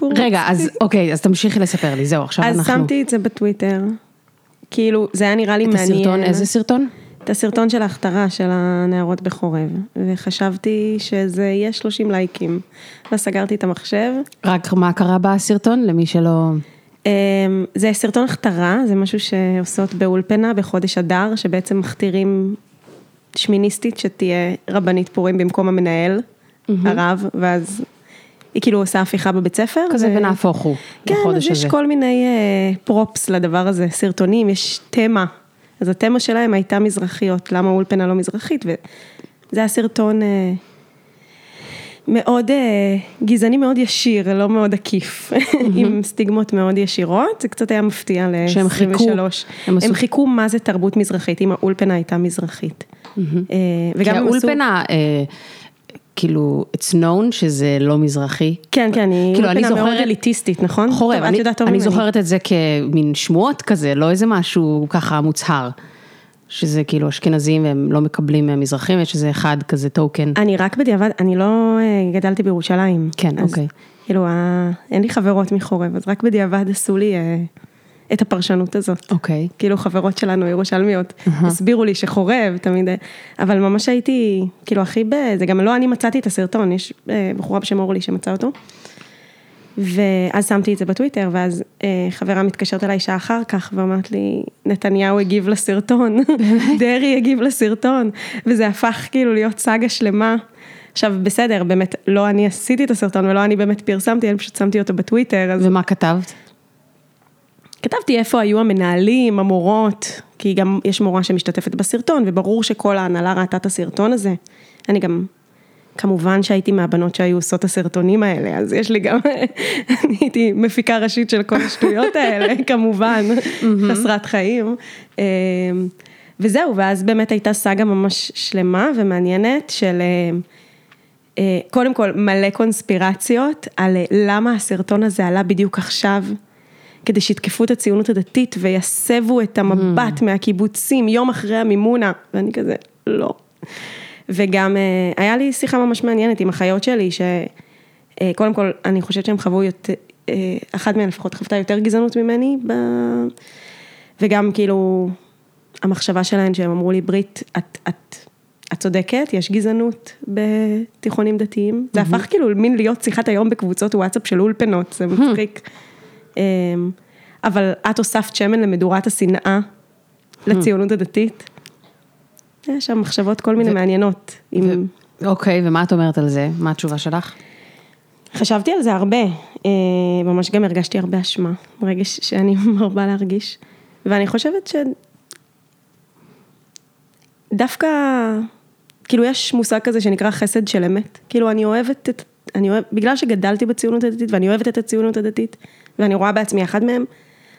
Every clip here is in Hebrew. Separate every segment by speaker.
Speaker 1: סיפור.
Speaker 2: רגע, אז אוקיי, אז תמשיכי לספר לי, זהו, עכשיו
Speaker 1: אז
Speaker 2: אנחנו...
Speaker 1: שמתי את זה בטוויטר. כאילו, זה היה נראה לי
Speaker 2: את
Speaker 1: מעניין.
Speaker 2: הסרטון, איזה סרטון?
Speaker 1: את הסרטון של ההכתרה של הנערות בחורב, וחשבתי שזה יהיה 30 לייקים. ואז סגרתי את המחשב.
Speaker 2: רק מה קרה בסרטון, למי שלא...
Speaker 1: אמ, זה סרטון הכתרה, זה משהו שעושות באולפנה בחודש אדר, שבעצם מכתירים שמיניסטית שתהיה רבנית פורים במקום המנהל, הרב, ואז היא כאילו עושה הפיכה בבית ספר.
Speaker 2: כזה
Speaker 1: ו-
Speaker 2: ונהפוך הוא,
Speaker 1: כן, אז
Speaker 2: בחודש
Speaker 1: יש
Speaker 2: הזה.
Speaker 1: כל מיני אה, פרופס לדבר הזה, סרטונים, יש תמה. אז התמה שלהם הייתה מזרחיות, למה אולפנה לא מזרחית, וזה היה סרטון אה, מאוד אה, גזעני, מאוד ישיר, לא מאוד עקיף, עם סטיגמות מאוד ישירות, זה קצת היה מפתיע ל-23.
Speaker 2: שהם חיכו, הם
Speaker 1: הם
Speaker 2: עשו-
Speaker 1: חיכו מה זה תרבות מזרחית, אם האולפנה הייתה מזרחית. אה,
Speaker 2: כי
Speaker 1: וגם עשו...
Speaker 2: האולפנה, אה, כאילו, it's known שזה לא מזרחי.
Speaker 1: כן, כן, היא
Speaker 2: כאילו, אני
Speaker 1: אולפנה מאוד
Speaker 2: זוכרת-
Speaker 1: אליטיסטית, נכון?
Speaker 2: חורב,
Speaker 1: טוב,
Speaker 2: אני,
Speaker 1: יודעת טוב
Speaker 2: אני
Speaker 1: ממני.
Speaker 2: זוכרת את זה כמין שמועות כזה, לא איזה משהו ככה מוצהר. שזה כאילו אשכנזים והם לא מקבלים מזרחים, יש איזה אחד כזה טוקן.
Speaker 1: אני רק בדיעבד, אני לא אה, גדלתי בירושלים.
Speaker 2: כן,
Speaker 1: אז
Speaker 2: אוקיי.
Speaker 1: כאילו, אין לי חברות מחורב, אז רק בדיעבד עשו לי אה, את הפרשנות הזאת.
Speaker 2: אוקיי.
Speaker 1: כאילו חברות שלנו, ירושלמיות, הסבירו לי שחורב תמיד, אבל ממש הייתי, כאילו הכי ב... זה גם לא אני מצאתי את הסרטון, יש אה, בחורה בשם אורלי שמצאה אותו. ואז שמתי את זה בטוויטר, ואז אה, חברה מתקשרת אליי שעה אחר כך ואומרת לי, נתניהו הגיב לסרטון, דרעי הגיב לסרטון, וזה הפך כאילו להיות סאגה שלמה. עכשיו בסדר, באמת, לא אני עשיתי את הסרטון ולא אני באמת פרסמתי, אני פשוט שמתי אותו בטוויטר, אז
Speaker 2: ומה כתבת?
Speaker 1: כתבתי איפה היו המנהלים, המורות, כי גם יש מורה שמשתתפת בסרטון, וברור שכל ההנהלה ראתה את הסרטון הזה. אני גם, כמובן שהייתי מהבנות שהיו עושות את הסרטונים האלה, אז יש לי גם, אני הייתי מפיקה ראשית של כל השטויות האלה, כמובן, חסרת חיים. אה, וזהו, ואז באמת הייתה סאגה ממש שלמה ומעניינת של... אה, אה, קודם כל מלא קונספירציות על למה הסרטון הזה עלה בדיוק עכשיו, כדי שיתקפו את הציונות הדתית ויסבו את המבט מהקיבוצים יום אחרי המימונה, ואני כזה, לא. וגם אה, היה לי שיחה ממש מעניינת עם אחיות שלי, שקודם כל, אני חושבת שהם חוו יותר, אה, אחת מהן לפחות חוותה יותר גזענות ממני, ב... וגם כאילו, המחשבה שלהן שהם אמרו לי, ברית, את, את, את צודקת, יש גזענות בתיכונים דתיים. זה הפך כאילו מין להיות שיחת היום בקבוצות וואטסאפ של אולפנות, זה מצחיק. אמ, אבל את הוספת שמן למדורת השנאה לציונות הדתית. יש שם מחשבות כל מיני מעניינות. עם-
Speaker 2: אוקיי, ומה את אומרת על זה? מה התשובה שלך?
Speaker 1: חשבתי על זה הרבה, אה, ממש גם הרגשתי הרבה אשמה, רגש שאני מרבה להרגיש, ואני חושבת ש... דווקא, כאילו יש מושג כזה שנקרא חסד של אמת, כאילו אני אוהבת את, אני אוהבת, בגלל שגדלתי בציונות הדתית ואני אוהבת את הציונות הדתית, ואני רואה בעצמי אחד מהם,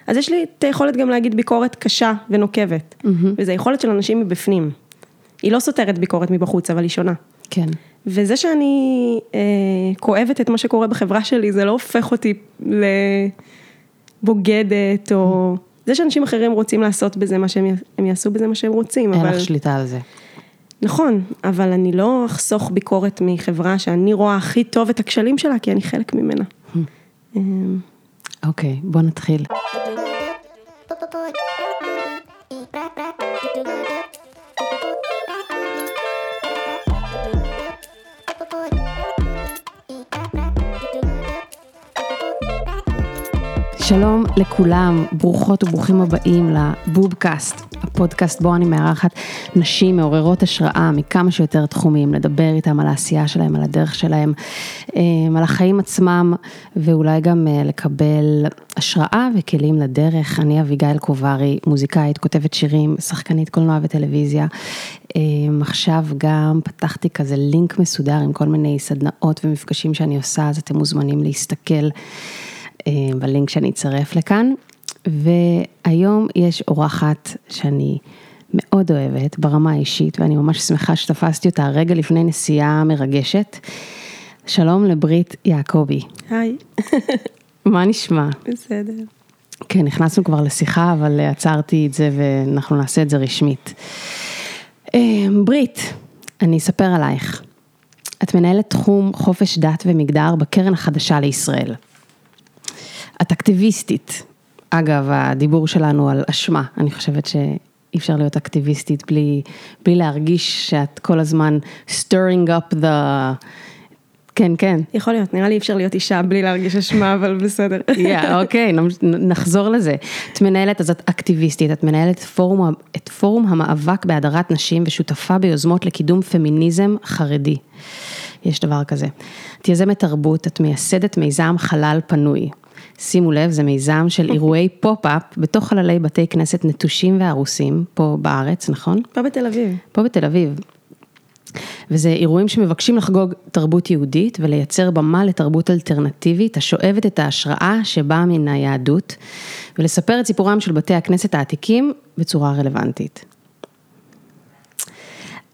Speaker 1: אז יש לי את היכולת גם להגיד ביקורת קשה ונוקבת, וזו יכולת של אנשים מבפנים. היא לא סותרת ביקורת מבחוץ, אבל היא שונה.
Speaker 2: כן.
Speaker 1: וזה שאני אה, כואבת את מה שקורה בחברה שלי, זה לא הופך אותי לבוגדת, או... זה שאנשים אחרים רוצים לעשות בזה מה שהם הם יעשו בזה מה שהם רוצים,
Speaker 2: אין
Speaker 1: אבל...
Speaker 2: לך שליטה על זה.
Speaker 1: נכון, אבל אני לא אחסוך ביקורת מחברה שאני רואה הכי טוב את הכשלים שלה, כי אני חלק ממנה. אה,
Speaker 2: אוקיי, בוא נתחיל. שלום לכולם, ברוכות וברוכים הבאים לבובקאסט, הפודקאסט בו אני מארחת נשים מעוררות השראה מכמה שיותר תחומים, לדבר איתם על העשייה שלהם, על הדרך שלהם, אה, על החיים עצמם, ואולי גם אה, לקבל השראה וכלים לדרך. אני אביגיל קוברי, מוזיקאית, כותבת שירים, שחקנית קולנוע וטלוויזיה. אה, עכשיו גם פתחתי כזה לינק מסודר עם כל מיני סדנאות ומפגשים שאני עושה, אז אתם מוזמנים להסתכל. אה, בלינק שאני אצרף לכאן. והיום יש אורחת שאני מאוד אוהבת ברמה האישית, ואני ממש שמחה שתפסתי אותה רגע לפני נסיעה מרגשת. שלום לברית יעקבי,
Speaker 1: היי,
Speaker 2: מה נשמע?
Speaker 1: בסדר.
Speaker 2: כן, נכנסנו כבר לשיחה, אבל עצרתי את זה ואנחנו נעשה את זה רשמית. אה, ברית, אני אספר עלייך. את מנהלת תחום חופש דת ומגדר בקרן החדשה לישראל. את אקטיביסטית. אגב, הדיבור שלנו על אשמה, אני חושבת שאי אפשר להיות אקטיביסטית בלי, בלי להרגיש שאת כל הזמן stirring up the... כן, כן.
Speaker 1: יכול להיות, נראה לי אי אפשר להיות אישה בלי להרגיש אשמה, אבל בסדר.
Speaker 2: אוקיי, נחזור לזה. את מנהלת, אז את אקטיביסטית, את מנהלת פורום, את פורום המאבק בהדרת נשים ושותפה ביוזמות לקידום פמיניזם חרדי. יש דבר כזה. את יזמת תרבות, את מייסדת מיזם חלל פנוי. שימו לב, זה מיזם של אירועי פופ-אפ בתוך חללי בתי כנסת נטושים והרוסים, פה בארץ, נכון?
Speaker 1: פה בתל אביב.
Speaker 2: פה בתל אביב. וזה אירועים שמבקשים לחגוג תרבות יהודית ולייצר במה לתרבות אלטרנטיבית השואבת את ההשראה שבאה מן היהדות ולספר את סיפורם של בתי הכנסת העתיקים בצורה רלוונטית.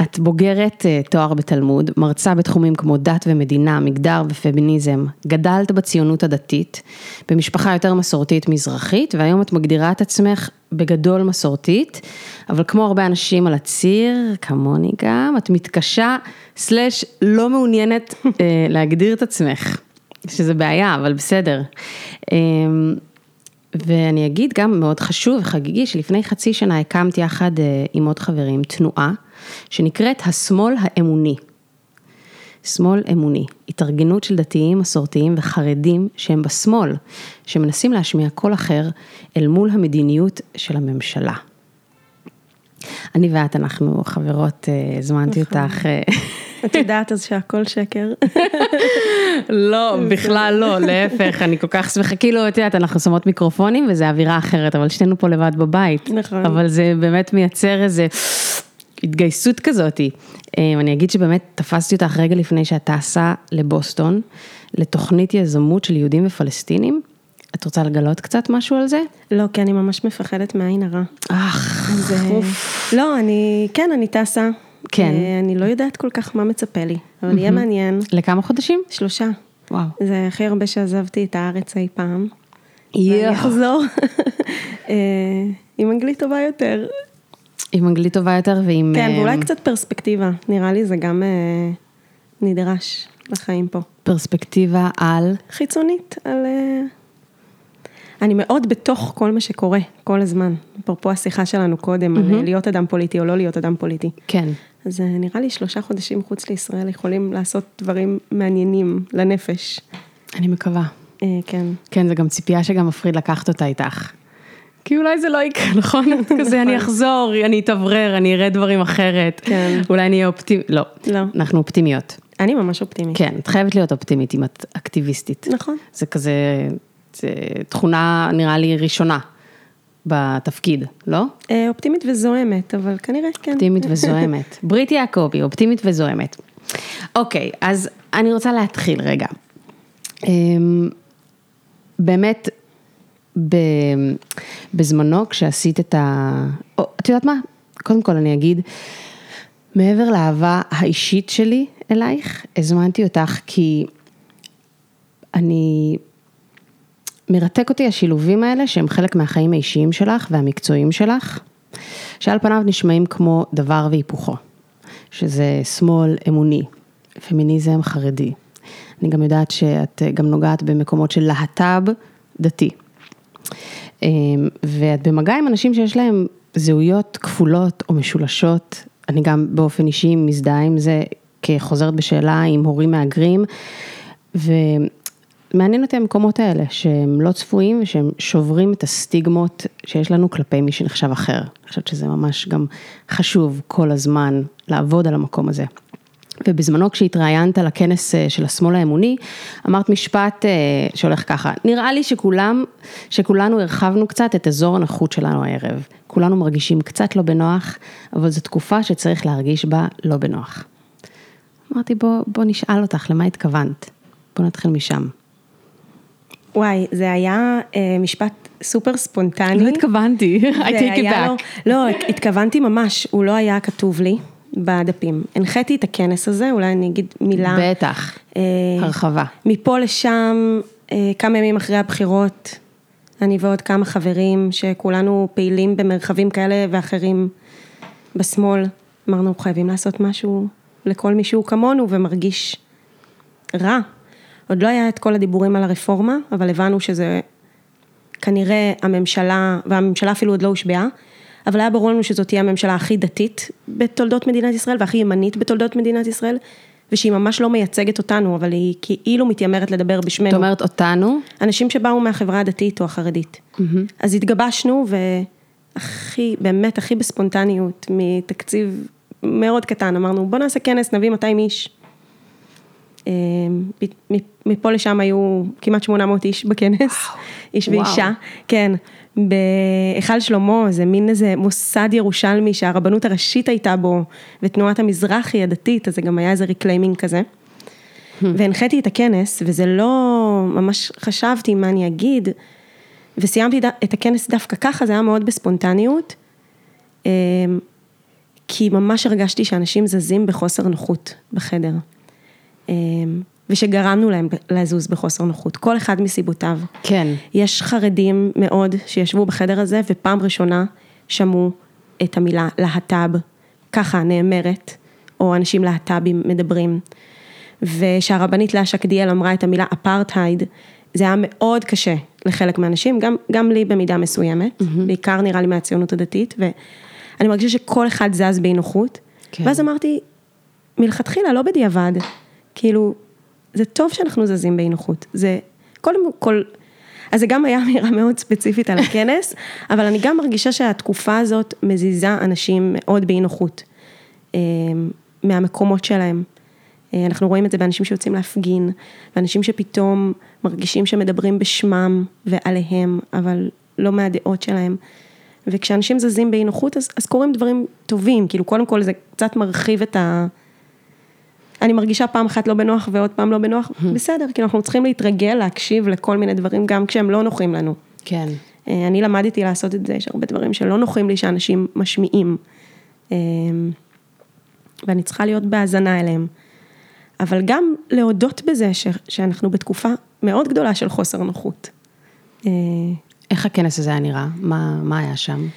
Speaker 2: את בוגרת אה, תואר בתלמוד, מרצה בתחומים כמו דת ומדינה, מגדר ופמיניזם, גדלת בציונות הדתית, במשפחה יותר מסורתית מזרחית, והיום את מגדירה את עצמך בגדול מסורתית, אבל כמו הרבה אנשים על הציר, כמוני גם, את מתקשה, סלאש לא מעוניינת אה, להגדיר את עצמך, שזה בעיה, אבל בסדר. אה, ואני אגיד גם מאוד חשוב וחגיגי, שלפני חצי שנה הקמתי יחד אה, עם עוד חברים תנועה. שנקראת השמאל האמוני. שמאל אמוני, התארגנות של דתיים, מסורתיים וחרדים שהם בשמאל, שמנסים להשמיע קול אחר אל מול המדיניות של הממשלה. אני ואת, אנחנו חברות, אה, הזמנתי נכון. אותך. אה,
Speaker 1: את יודעת אז שהכל שקר.
Speaker 2: לא, בכלל לא, להפך, אני כל כך שמחה, כאילו, את יודעת, אנחנו שמות מיקרופונים וזה אווירה אחרת, אבל שנינו פה לבד בבית. נכון. אבל זה באמת מייצר איזה... התגייסות כזאתי. אמ, אני אגיד שבאמת תפסתי אותך רגע לפני שאת טסה לבוסטון, לתוכנית יזמות של יהודים ופלסטינים. את רוצה לגלות קצת משהו על זה?
Speaker 1: לא, כי אני ממש מפחדת מעין הרע.
Speaker 2: אך, אוף.
Speaker 1: לא, אני, כן, אני טסה.
Speaker 2: כן.
Speaker 1: אה, אני לא יודעת כל כך מה מצפה לי, אבל יהיה מעניין.
Speaker 2: לכמה חודשים?
Speaker 1: שלושה.
Speaker 2: וואו.
Speaker 1: זה הכי הרבה שעזבתי את הארץ אי פעם.
Speaker 2: יואו.
Speaker 1: ואני אחזור אה, עם אנגלית טובה יותר.
Speaker 2: עם אנגלית טובה יותר ועם...
Speaker 1: כן, ואולי אה, קצת פרספקטיבה, נראה לי זה גם אה, נדרש לחיים פה.
Speaker 2: פרספקטיבה על?
Speaker 1: חיצונית, על... אה, אני מאוד בתוך כל מה שקורה, כל הזמן. אפרופו השיחה שלנו קודם, mm-hmm. על להיות אדם פוליטי או לא להיות אדם פוליטי.
Speaker 2: כן.
Speaker 1: אז נראה לי שלושה חודשים מחוץ לישראל יכולים לעשות דברים מעניינים לנפש.
Speaker 2: אני מקווה.
Speaker 1: כן.
Speaker 2: כן, זה גם ציפייה שגם מפחיד לקחת אותה איתך. כי אולי זה לא יקרה, נכון? כזה אני נכון. אחזור, אני אתאוורר, אני אראה דברים אחרת.
Speaker 1: כן.
Speaker 2: אולי אני אהיה אופטימית, לא.
Speaker 1: לא.
Speaker 2: אנחנו אופטימיות.
Speaker 1: אני ממש אופטימית.
Speaker 2: כן, את חייבת להיות אופטימית אם את אקטיביסטית.
Speaker 1: נכון.
Speaker 2: זה כזה, זה תכונה נראה לי ראשונה בתפקיד, לא?
Speaker 1: אה, אופטימית וזוהמת, אבל כנראה כן.
Speaker 2: אופטימית וזוהמת. ברית יעקבי, אופטימית וזוהמת. אוקיי, אז אני רוצה להתחיל רגע. אמ, באמת, בזמנו כשעשית את ה... או, את יודעת מה? קודם כל אני אגיד, מעבר לאהבה האישית שלי אלייך, הזמנתי אותך כי אני... מרתק אותי השילובים האלה שהם חלק מהחיים האישיים שלך והמקצועיים שלך, שעל פניו נשמעים כמו דבר והיפוכו, שזה שמאל אמוני, פמיניזם חרדי. אני גם יודעת שאת גם נוגעת במקומות של להט"ב דתי. אמ, ואת במגע עם אנשים שיש להם זהויות כפולות או משולשות, אני גם באופן אישי מזדהה עם זה כחוזרת בשאלה עם הורים מהגרים, ומעניין אותי המקומות האלה, שהם לא צפויים ושהם שוברים את הסטיגמות שיש לנו כלפי מי שנחשב אחר. אני חושבת שזה ממש גם חשוב כל הזמן לעבוד על המקום הזה. ובזמנו כשהתראיינת לכנס אה, של השמאל האמוני, אמרת משפט אה, שהולך ככה, נראה לי שכולם, שכולנו הרחבנו קצת את אזור הנוחות שלנו הערב. כולנו מרגישים קצת לא בנוח, אבל זו תקופה שצריך להרגיש בה לא בנוח. אמרתי בוא, בוא נשאל אותך למה התכוונת, בוא נתחיל משם.
Speaker 1: וואי, זה היה אה, משפט סופר ספונטני.
Speaker 2: לא התכוונתי, I take it back.
Speaker 1: לא, לא, התכוונתי ממש, הוא לא היה כתוב לי. בדפים. הנחיתי את הכנס הזה, אולי אני אגיד מילה.
Speaker 2: בטח, אה, הרחבה.
Speaker 1: מפה לשם, אה, כמה ימים אחרי הבחירות, אני ועוד כמה חברים שכולנו פעילים במרחבים כאלה ואחרים בשמאל, אמרנו חייבים לעשות משהו לכל מישהו כמונו ומרגיש רע. עוד לא היה את כל הדיבורים על הרפורמה, אבל הבנו שזה כנראה הממשלה, והממשלה אפילו עוד לא הושבעה, אבל היה ברור לנו שזאת תהיה הממשלה הכי דתית בתולדות מדינת ישראל והכי ימנית בתולדות מדינת ישראל, ושהיא ממש לא מייצגת אותנו, אבל היא כאילו מתיימרת לדבר בשמנו.
Speaker 2: את אומרת אותנו?
Speaker 1: אנשים שבאו מהחברה הדתית או החרדית. אז התגבשנו והכי, באמת הכי בספונטניות, מתקציב מאוד קטן, אמרנו בוא נעשה כנס, נביא 200 איש. אה, מפה לשם היו כמעט 800 איש בכנס, איש
Speaker 2: וואו.
Speaker 1: ואישה, כן, בהיכל שלמה, זה מין איזה מוסד ירושלמי שהרבנות הראשית הייתה בו, ותנועת המזרחי הדתית, אז זה גם היה איזה reclaiming כזה. והנחיתי את הכנס, וזה לא, ממש חשבתי מה אני אגיד, וסיימתי את הכנס דווקא ככה, זה היה מאוד בספונטניות, אה, כי ממש הרגשתי שאנשים זזים בחוסר נוחות בחדר, אה, ושגרמנו להם לזוז בחוסר נוחות, כל אחד מסיבותיו.
Speaker 2: כן.
Speaker 1: יש חרדים מאוד שישבו בחדר הזה ופעם ראשונה שמעו את המילה להט"ב, ככה נאמרת, או אנשים להט"בים מדברים. ושהרבנית לאה שקדיאל אמרה את המילה אפרטהייד, זה היה מאוד קשה לחלק מהאנשים, גם, גם לי במידה מסוימת, mm-hmm. בעיקר נראה לי מהציונות הדתית, ואני מרגישה שכל אחד זז באי נוחות,
Speaker 2: כן.
Speaker 1: ואז אמרתי, מלכתחילה, לא בדיעבד, כאילו, זה טוב שאנחנו זזים באי נוחות, זה קודם כל, אז זה גם היה אמירה מאוד ספציפית על הכנס, אבל אני גם מרגישה שהתקופה הזאת מזיזה אנשים מאוד באי נוחות, אה, מהמקומות שלהם. אה, אנחנו רואים את זה באנשים שיוצאים להפגין, ואנשים שפתאום מרגישים שמדברים בשמם ועליהם, אבל לא מהדעות שלהם. וכשאנשים זזים באי נוחות, אז, אז קורים דברים טובים, כאילו קודם כל זה קצת מרחיב את ה... אני מרגישה פעם אחת לא בנוח ועוד פעם לא בנוח, בסדר, כאילו אנחנו צריכים להתרגל, להקשיב לכל מיני דברים, גם כשהם לא נוחים לנו.
Speaker 2: כן.
Speaker 1: אה, אני למדתי לעשות את זה, יש הרבה דברים שלא נוחים לי שאנשים משמיעים. אה, ואני צריכה להיות בהאזנה אליהם. אבל גם להודות בזה ש, שאנחנו בתקופה מאוד גדולה של חוסר נוחות. אה,
Speaker 2: איך הכנס הזה היה נראה? מה, מה היה שם?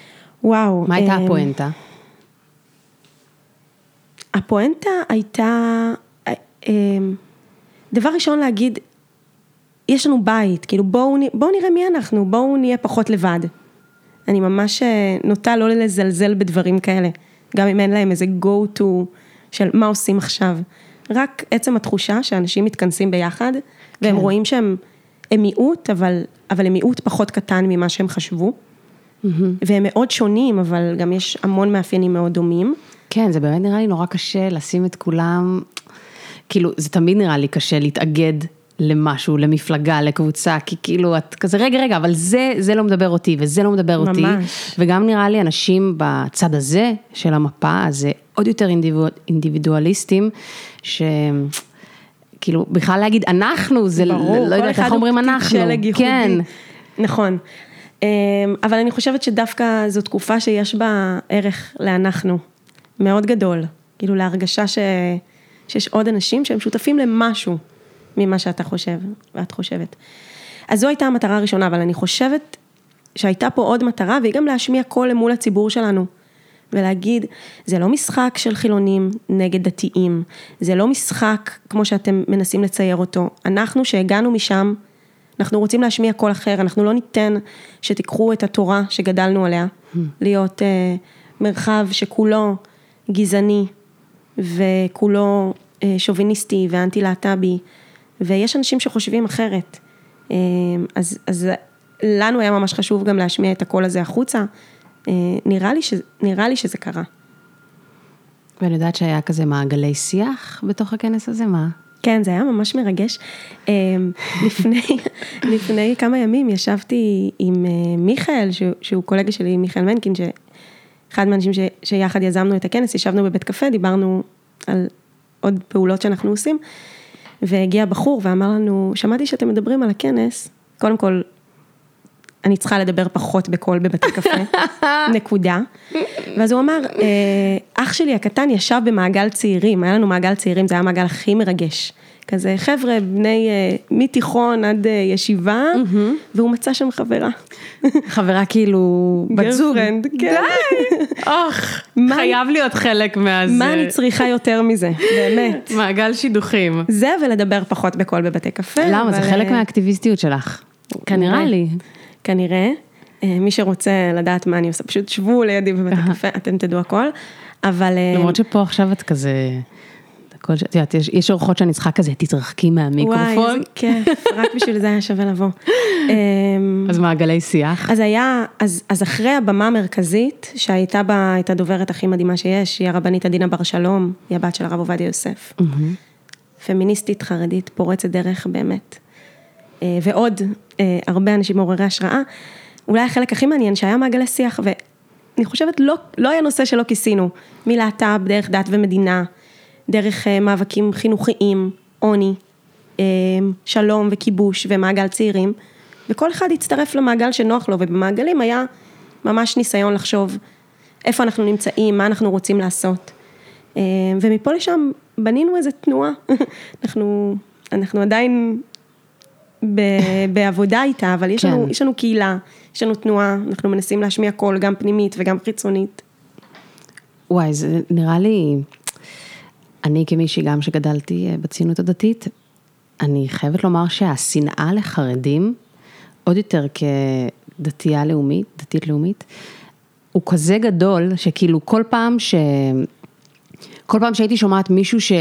Speaker 1: וואו.
Speaker 2: מה הייתה הפואנטה?
Speaker 1: הפואנטה הייתה, אה, אה, דבר ראשון להגיד, יש לנו בית, כאילו בואו, בואו נראה מי אנחנו, בואו נהיה פחות לבד. אני ממש אה, נוטה לא לזלזל בדברים כאלה, גם אם אין להם איזה go to של מה עושים עכשיו. רק עצם התחושה שאנשים מתכנסים ביחד, והם
Speaker 2: כן.
Speaker 1: רואים שהם הם מיעוט, אבל, אבל הם מיעוט פחות קטן ממה שהם חשבו. והם מאוד שונים, אבל גם יש המון מאפיינים מאוד דומים.
Speaker 2: כן, זה באמת נראה לי נורא קשה לשים את כולם, כאילו, זה תמיד נראה לי קשה להתאגד למשהו, למפלגה, לקבוצה, כי כאילו, את כזה, רגע, רגע, אבל זה, זה לא מדבר אותי, וזה לא מדבר אותי.
Speaker 1: ממש.
Speaker 2: וגם נראה לי אנשים בצד הזה של המפה, אז זה עוד יותר אינדיבידואל, אינדיבידואליסטים, ש... כאילו, בכלל להגיד אנחנו, זה
Speaker 1: ברור,
Speaker 2: לא
Speaker 1: כל
Speaker 2: יודעת,
Speaker 1: אחד
Speaker 2: איך
Speaker 1: הוא
Speaker 2: אומרים אנחנו,
Speaker 1: שלג ייחודי.
Speaker 2: כן,
Speaker 1: נכון. אמ, אבל אני חושבת שדווקא זו תקופה שיש בה ערך לאנחנו, מאוד גדול. כאילו להרגשה ש... שיש עוד אנשים שהם שותפים למשהו ממה שאתה חושב ואת חושבת. אז זו הייתה המטרה הראשונה, אבל אני חושבת שהייתה פה עוד מטרה, והיא גם להשמיע קול למול הציבור שלנו. ולהגיד, זה לא משחק של חילונים נגד דתיים, זה לא משחק כמו שאתם מנסים לצייר אותו. אנחנו שהגענו משם, אנחנו רוצים להשמיע קול אחר, אנחנו לא ניתן שתיקחו את התורה שגדלנו עליה, להיות אה, מרחב שכולו גזעני וכולו אה, שוביניסטי ואנטי להט"בי, ויש אנשים שחושבים אחרת. אה, אז, אז לנו היה ממש חשוב גם להשמיע את הקול הזה החוצה. אה, נראה לי, ש, נראה לי שזה קרה.
Speaker 2: ואני יודעת שהיה כזה מעגלי שיח בתוך הכנס הזה, מה?
Speaker 1: כן, זה היה ממש מרגש. לפני, לפני כמה ימים ישבתי עם מיכאל, שהוא, שהוא קולגה שלי, מיכאל מנקין, שאחד מהאנשים ש, שיחד יזמנו את הכנס, ישבנו בבית קפה, דיברנו על עוד פעולות שאנחנו עושים, והגיע בחור ואמר לנו, שמעתי שאתם מדברים על הכנס, קודם כל, אני צריכה לדבר פחות בקול בבתי קפה, נקודה. ואז הוא אמר, "אה, אח שלי הקטן ישב במעגל צעירים, היה לנו מעגל צעירים, זה היה המעגל הכי מרגש. כזה חבר'ה, בני, אה, מתיכון עד אה, ישיבה, והוא מצא שם חברה.
Speaker 2: חברה כאילו, בת זוג.
Speaker 1: Girlfriend, כן.
Speaker 2: אוח,
Speaker 1: מה-
Speaker 2: חייב להיות חלק מהזה.
Speaker 1: מה אני צריכה יותר מזה, באמת.
Speaker 2: מעגל שידוכים.
Speaker 1: זה ולדבר פחות בקול בבתי קפה.
Speaker 2: למה? זה
Speaker 1: אבל,
Speaker 2: חלק
Speaker 1: אה,
Speaker 2: מהאקטיביסטיות שלך.
Speaker 1: כנראה.
Speaker 2: נראה לי.
Speaker 1: כנראה. אה, מי שרוצה לדעת מה אני עושה, פשוט שבו לידי בבית הקפה, אתם תדעו הכל. אבל...
Speaker 2: למרות שפה עכשיו את כזה, הכל ש- את יודעת, יש- יש אורחות שאני צריכה כזה, תתרחקי
Speaker 1: וואי,
Speaker 2: מהמיקרופון,
Speaker 1: איזה כיף, רק בשביל זה היה שווה לבוא. אמ,
Speaker 2: אז מעגלי שיח.
Speaker 1: אז היה, אז, אז אחרי הבמה המרכזית, שהייתה בה את הדוברת הכי מדהימה שיש, היא הרבנית עדינה בר שלום, היא הבת של הרב עובדיה יוסף. פמיניסטית, חרדית, פורצת דרך באמת. אה, ועוד אה, הרבה אנשים מעוררי השראה. אולי החלק הכי מעניין שהיה מעגלי שיח, ואני חושבת לא, לא היה נושא שלא כיסינו, מלהט"ב, דרך דת ומדינה, דרך אה, מאבקים חינוכיים, עוני, אה, שלום וכיבוש ומעגל צעירים, וכל אחד הצטרף למעגל שנוח לו, ובמעגלים היה ממש ניסיון לחשוב איפה אנחנו נמצאים, מה אנחנו רוצים לעשות. אה, ומפה לשם בנינו איזה תנועה, אנחנו, אנחנו עדיין ב- בעבודה איתה, אבל יש לנו,
Speaker 2: כן.
Speaker 1: יש לנו קהילה, יש לנו תנועה, אנחנו מנסים להשמיע קול גם פנימית וגם חיצונית.
Speaker 2: וואי, זה נראה לי, אני כמישהי גם שגדלתי אה, בציונות הדתית, אני חייבת לומר שהשנאה לחרדים, עוד יותר כדתייה לאומית, דתית לאומית, הוא כזה גדול, שכאילו כל פעם ש... כל פעם שהייתי שומעת מישהו ש,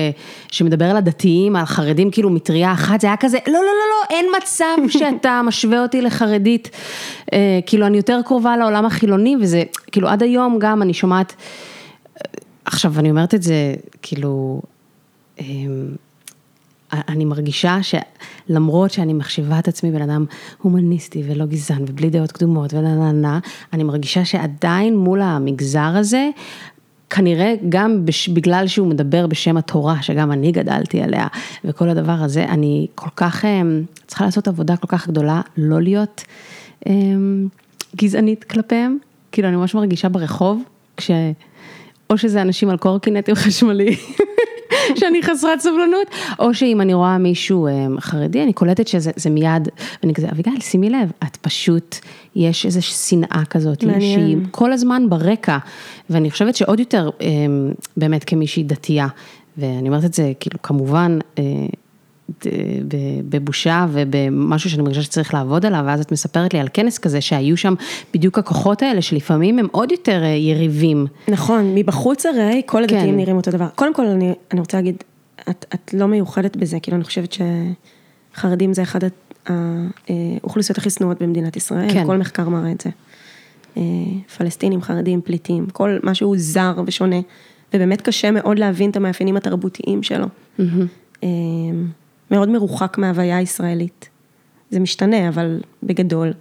Speaker 2: שמדבר על הדתיים, על חרדים, כאילו מטריה אחת, זה היה כזה, לא, לא, לא, לא, אין מצב שאתה משווה אותי לחרדית. אה, כאילו, אני יותר קרובה לעולם החילוני, וזה, כאילו, עד היום גם אני שומעת, עכשיו, אני אומרת את זה, כאילו, אמ, אני מרגישה שלמרות שאני מחשיבה את עצמי בן אדם הומניסטי ולא גזען ובלי דעות קדומות ונה נה נה, אני מרגישה שעדיין מול המגזר הזה, כנראה גם בש, בגלל שהוא מדבר בשם התורה, שגם אני גדלתי עליה, וכל הדבר הזה, אני כל כך אמ, צריכה לעשות עבודה כל כך גדולה, לא להיות אמ, גזענית כלפיהם, כאילו אני ממש מרגישה ברחוב, כש... או שזה אנשים על קורקינטים חשמליים, שאני חסרת סבלנות, או שאם אני רואה מישהו אמ, חרדי, אני קולטת שזה זה מיד, ואני כזה, אביגיל, שימי לב, את פשוט, יש איזו שנאה כזאת. שהיא כל הזמן ברקע, ואני חושבת שעוד יותר, אמ, באמת כמישהי דתייה, ואני אומרת את זה, כאילו, כמובן, אה, בבושה ובמשהו שאני מרגישה שצריך לעבוד עליו, ואז את מספרת לי על כנס כזה שהיו שם בדיוק הכוחות האלה שלפעמים הם עוד יותר אה, יריבים.
Speaker 1: נכון, מבחוץ הרי כל הדתיים
Speaker 2: כן.
Speaker 1: נראים אותו דבר. קודם כל, אני, אני רוצה להגיד, את, את לא מיוחדת בזה, כאילו, אני חושבת שחרדים זה אחד ה- האוכלוסיות הכי שנואות במדינת ישראל,
Speaker 2: כן.
Speaker 1: כל מחקר מראה את זה. אה, פלסטינים, חרדים, פליטים, כל מה שהוא זר ושונה, ובאמת קשה מאוד להבין את המאפיינים התרבותיים שלו. אה, מאוד מרוחק מההוויה הישראלית. זה משתנה, אבל בגדול.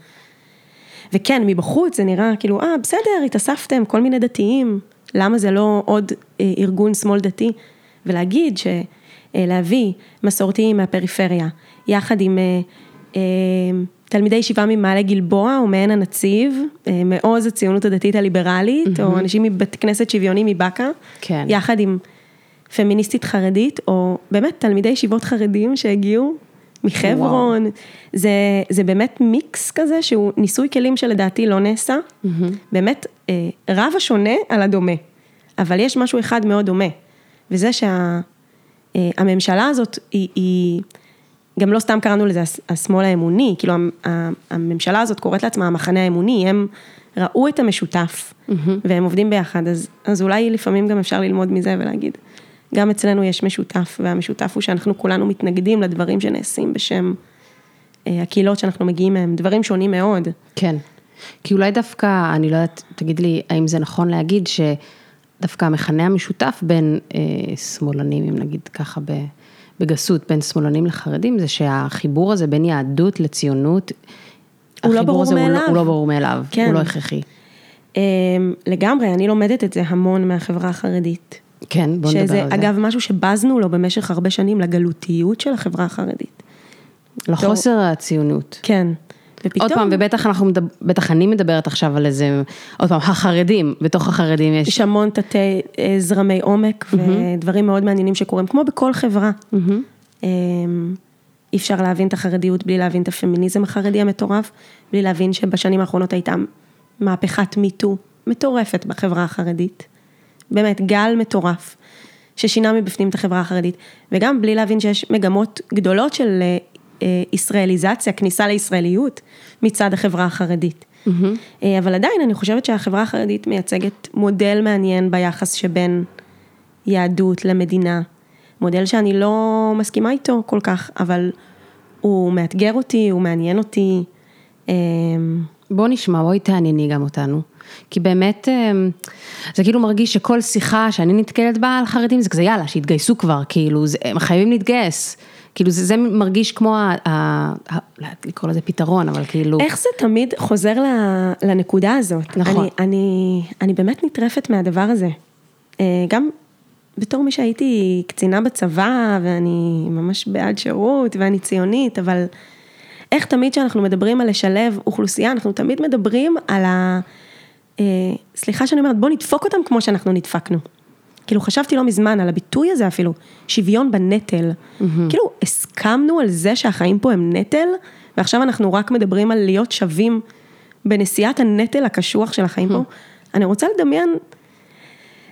Speaker 1: וכן, מבחוץ זה נראה כאילו, אה, בסדר, התאספתם, כל מיני דתיים, למה זה לא עוד אה, ארגון שמאל דתי? ולהגיד שלהביא מסורתיים מהפריפריה, יחד עם אה, אה, תלמידי ישיבה ממעלה גלבוע או מעין הנציב, אה, מעוז הציונות הדתית הליברלית, או אנשים מבית כנסת שוויוני מבאקה,
Speaker 2: כן.
Speaker 1: יחד עם פמיניסטית חרדית, או באמת תלמידי ישיבות חרדים שהגיעו מחברון, זה, זה באמת מיקס כזה שהוא ניסוי כלים שלדעתי לא נעשה, באמת אה, רב השונה על הדומה, אבל יש משהו אחד מאוד דומה, וזה שהממשלה הזאת היא, היא, גם לא סתם קראנו לזה השמאל האמוני, כאילו הממשלה הזאת קוראת לעצמה המחנה האמוני, הם ראו את המשותף, והם עובדים ביחד, אז, אז אולי לפעמים גם אפשר ללמוד מזה ולהגיד, גם אצלנו יש משותף, והמשותף הוא שאנחנו כולנו מתנגדים לדברים שנעשים בשם אה, הקהילות שאנחנו מגיעים מהם, דברים שונים מאוד.
Speaker 2: כן. כי אולי דווקא, אני לא יודעת, תגיד לי, האם זה נכון להגיד שדווקא המכנה המשותף בין אה, שמאלנים, אם נגיד ככה בגסות, בין שמאלנים לחרדים, זה שהחיבור הזה בין יהדות לציונות,
Speaker 1: הוא לא ברור
Speaker 2: הזה הוא
Speaker 1: מאליו.
Speaker 2: לא, הוא לא ברור מאליו,
Speaker 1: כן.
Speaker 2: הוא לא הכרחי.
Speaker 1: אה, לגמרי, אני לומדת את זה המון מהחברה החרדית.
Speaker 2: כן, בוא נדבר
Speaker 1: שזה
Speaker 2: על זה.
Speaker 1: אגב משהו שבזנו לו במשך הרבה שנים, לגלותיות של החברה החרדית.
Speaker 2: לחוסר הציונות.
Speaker 1: כן. ופתאום,
Speaker 2: עוד פעם, ובטח אנחנו, מדבר, בטח אני מדברת עכשיו על איזה, עוד פעם, החרדים, בתוך החרדים יש,
Speaker 1: יש המון תתי אה, זרמי עומק ודברים מאוד מעניינים שקורים, כמו בכל חברה. אה, אי אפשר להבין את החרדיות בלי להבין את הפמיניזם החרדי המטורף, בלי להבין שבשנים האחרונות הייתה מהפכת מיטו מטורפת בחברה החרדית. באמת, גל מטורף, ששינה מבפנים את החברה החרדית, וגם בלי להבין שיש מגמות גדולות של אה, אה, ישראליזציה, כניסה לישראליות מצד החברה החרדית. אה, אבל עדיין אני חושבת שהחברה החרדית מייצגת מודל מעניין ביחס שבין יהדות למדינה. מודל שאני לא מסכימה איתו כל כך, אבל הוא מאתגר אותי, הוא מעניין אותי.
Speaker 2: בוא נשמע, בואי תענייני גם אותנו. כי באמת, אה, זה כאילו מרגיש שכל שיחה שאני נתקלת בה על חרדים, זה כזה יאללה, שיתגייסו כבר, כאילו, זה, הם חייבים להתגייס. כאילו זה, זה מרגיש כמו, ה, ה, ה, לקרוא לזה פתרון, אבל כאילו...
Speaker 1: איך זה תמיד חוזר לנקודה הזאת?
Speaker 2: נכון.
Speaker 1: אני, אני, אני באמת נטרפת מהדבר הזה. אה, גם בתור מי שהייתי קצינה בצבא, ואני ממש בעד שירות, ואני ציונית, אבל איך תמיד כשאנחנו מדברים על לשלב אוכלוסייה, אנחנו תמיד מדברים על ה... אה, סליחה שאני אומרת, בוא נדפוק אותם כמו שאנחנו נדפקנו. כאילו חשבתי לא מזמן על הביטוי הזה אפילו, שוויון בנטל. Mm-hmm. כאילו הסכמנו על זה שהחיים פה הם נטל, ועכשיו אנחנו רק מדברים על להיות שווים בנשיאת הנטל הקשוח של החיים mm-hmm. פה. אני רוצה לדמיין,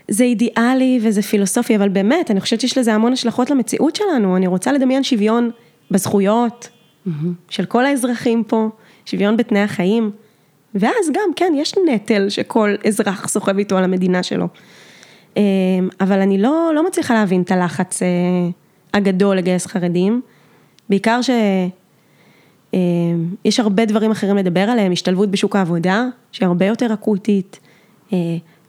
Speaker 1: זה אידיאלי וזה פילוסופי, אבל באמת, אני חושבת שיש לזה המון השלכות למציאות שלנו. אני רוצה לדמיין שוויון בזכויות. של כל האזרחים פה, שוויון בתנאי החיים. ואז גם, כן, יש נטל שכל אזרח סוחב איתו על המדינה שלו. אמ, אבל אני לא, לא מצליחה להבין את הלחץ אה, הגדול לגייס חרדים, בעיקר שיש הרבה דברים אחרים לדבר עליהם, השתלבות בשוק העבודה, שהיא הרבה יותר אקוטית, אה,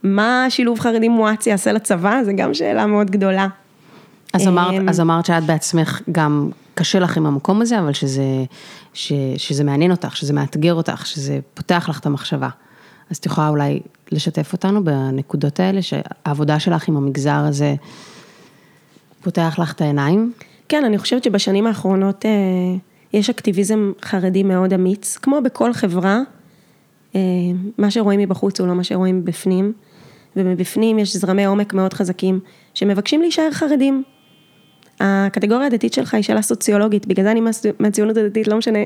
Speaker 1: מה שילוב חרדים מואץ יעשה לצבא, זו גם שאלה מאוד גדולה.
Speaker 2: אז אמרת, אז אמרת שאת בעצמך גם קשה לך עם המקום הזה, אבל שזה, ש, שזה מעניין אותך, שזה מאתגר אותך, שזה פותח לך את המחשבה. אז את יכולה אולי לשתף אותנו בנקודות האלה, שהעבודה שלך עם המגזר הזה פותח לך את העיניים?
Speaker 1: כן, אני חושבת שבשנים האחרונות אה, יש אקטיביזם חרדי מאוד אמיץ, כמו בכל חברה, אה, מה שרואים מבחוץ הוא לא מה שרואים מבפנים, ומבפנים יש זרמי עומק מאוד חזקים שמבקשים להישאר חרדים. הקטגוריה הדתית שלך היא שאלה סוציולוגית, בגלל זה אני מהציונות הדתית, לא משנה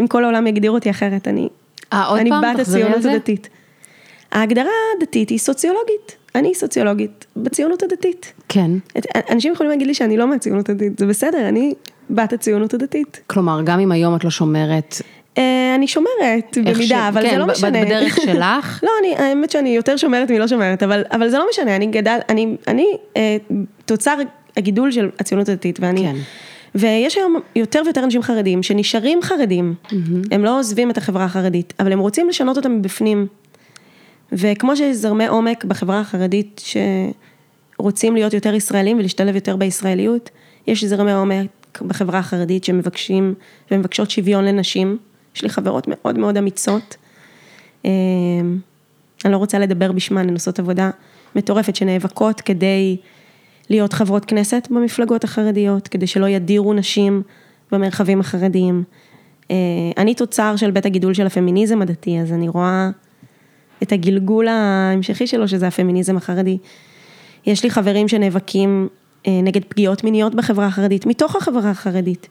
Speaker 1: אם כל העולם יגדיר אותי אחרת, אני,
Speaker 2: 아, עוד
Speaker 1: אני בת הציונות. הדתית. ההגדרה הדתית היא סוציולוגית, אני סוציולוגית בציונות הדתית.
Speaker 2: כן.
Speaker 1: את- אנשים יכולים להגיד לי שאני לא מהציונות הדתית, זה בסדר, אני בת הציונות הדתית.
Speaker 2: כלומר, גם אם היום את לא שומרת,
Speaker 1: אה, אני שומרת
Speaker 2: איך ש-
Speaker 1: במידה, אבל
Speaker 2: כן,
Speaker 1: זה לא משנה.
Speaker 2: בדרך שלך.
Speaker 1: לא, אני, האמת שאני יותר שומרת מלא שומרת, אבל, אבל זה לא משנה, אני גדל, אני, אני אה, תוצר הגידול של הציונות הדתית, ואני...
Speaker 2: כן.
Speaker 1: ויש היום יותר ויותר אנשים חרדים שנשארים חרדים, הם לא עוזבים את החברה החרדית, אבל הם רוצים לשנות אותם מבפנים. וכמו שיש זרמי עומק בחברה החרדית שרוצים להיות יותר ישראלים ולהשתלב יותר בישראליות, יש זרמי עומק בחברה החרדית שמבקשים ומבקשות שוויון לנשים. יש לי חברות מאוד מאוד אמיצות. אה, אני לא רוצה לדבר בשמן, הן עושות עבודה מטורפת שנאבקות כדי להיות חברות כנסת במפלגות החרדיות, כדי שלא ידירו נשים במרחבים החרדיים. אה, אני תוצר של בית הגידול של הפמיניזם הדתי, אז אני רואה את הגלגול ההמשכי שלו, שזה הפמיניזם החרדי. יש לי חברים שנאבקים אה, נגד פגיעות מיניות בחברה החרדית, מתוך החברה החרדית.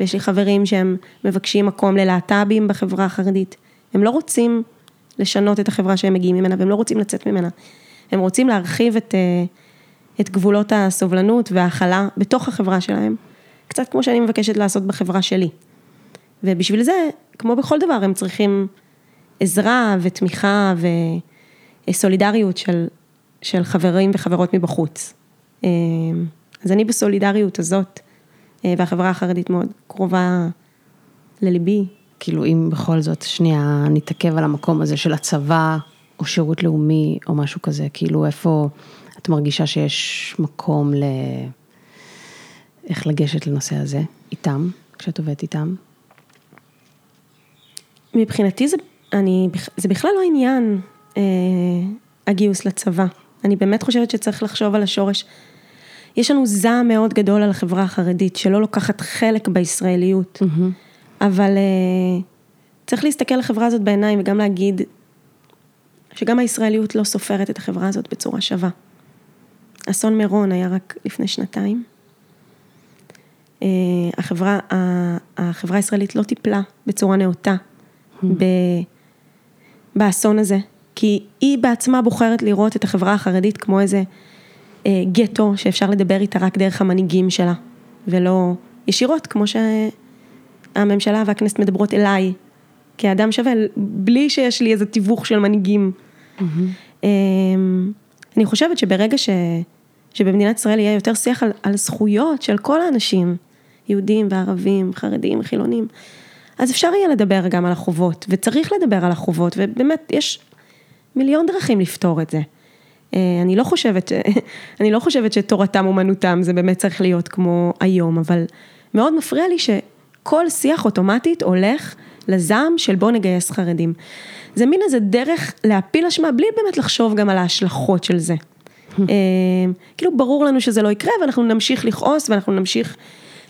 Speaker 1: ויש לי חברים שהם מבקשים מקום ללהט"בים בחברה החרדית. הם לא רוצים לשנות את החברה שהם מגיעים ממנה, והם לא רוצים לצאת ממנה. הם רוצים להרחיב את, אה, את גבולות הסובלנות וההכלה בתוך החברה שלהם, קצת כמו שאני מבקשת לעשות בחברה שלי. ובשביל זה, כמו בכל דבר, הם צריכים עזרה ותמיכה וסולידריות של, של חברים וחברות מבחוץ. אה, אז אני בסולידריות הזאת, אה, והחברה החרדית מאוד קרובה לליבי.
Speaker 2: כאילו אם בכל זאת, שנייה, נתעכב על המקום הזה של הצבא, או שירות לאומי, או משהו כזה, כאילו איפה את מרגישה שיש מקום ל... איך לגשת לנושא הזה, איתם, כשאת עובדת איתם?
Speaker 1: מבחינתי זה, אני, זה בכלל לא עניין אה, הגיוס לצבא. אני באמת חושבת שצריך לחשוב על השורש. יש לנו זעם מאוד גדול על החברה החרדית, שלא לוקחת חלק בישראליות, אבל אה, צריך להסתכל לחברה הזאת בעיניים וגם להגיד שגם הישראליות לא סופרת את החברה הזאת בצורה שווה. אסון מירון היה רק לפני שנתיים. אה, החברה, החברה הישראלית לא טיפלה בצורה נאותה ב- באסון הזה, כי היא בעצמה בוחרת לראות את החברה החרדית כמו איזה אה, גטו שאפשר לדבר איתה רק דרך המנהיגים שלה, ולא ישירות, כמו הממשלה והכנסת מדברות אליי כאדם שווה, בלי שיש לי איזה תיווך של מנהיגים. Mm-hmm. אני חושבת שברגע ש, שבמדינת ישראל יהיה יותר שיח על, על זכויות של כל האנשים, יהודים וערבים, חרדים, חילונים, אז אפשר יהיה לדבר גם על החובות, וצריך לדבר על החובות, ובאמת יש מיליון דרכים לפתור את זה. אה, אני לא חושבת, אני לא חושבת שתורתם אומנותם זה באמת צריך להיות כמו היום, אבל מאוד מפריע לי שכל שיח אוטומטית הולך לזעם של בוא נגייס חרדים. זה מין איזה דרך להפיל אשמה בלי באמת לחשוב גם על ההשלכות של זה. אה, כאילו ברור לנו שזה לא יקרה ואנחנו נמשיך לכעוס ואנחנו נמשיך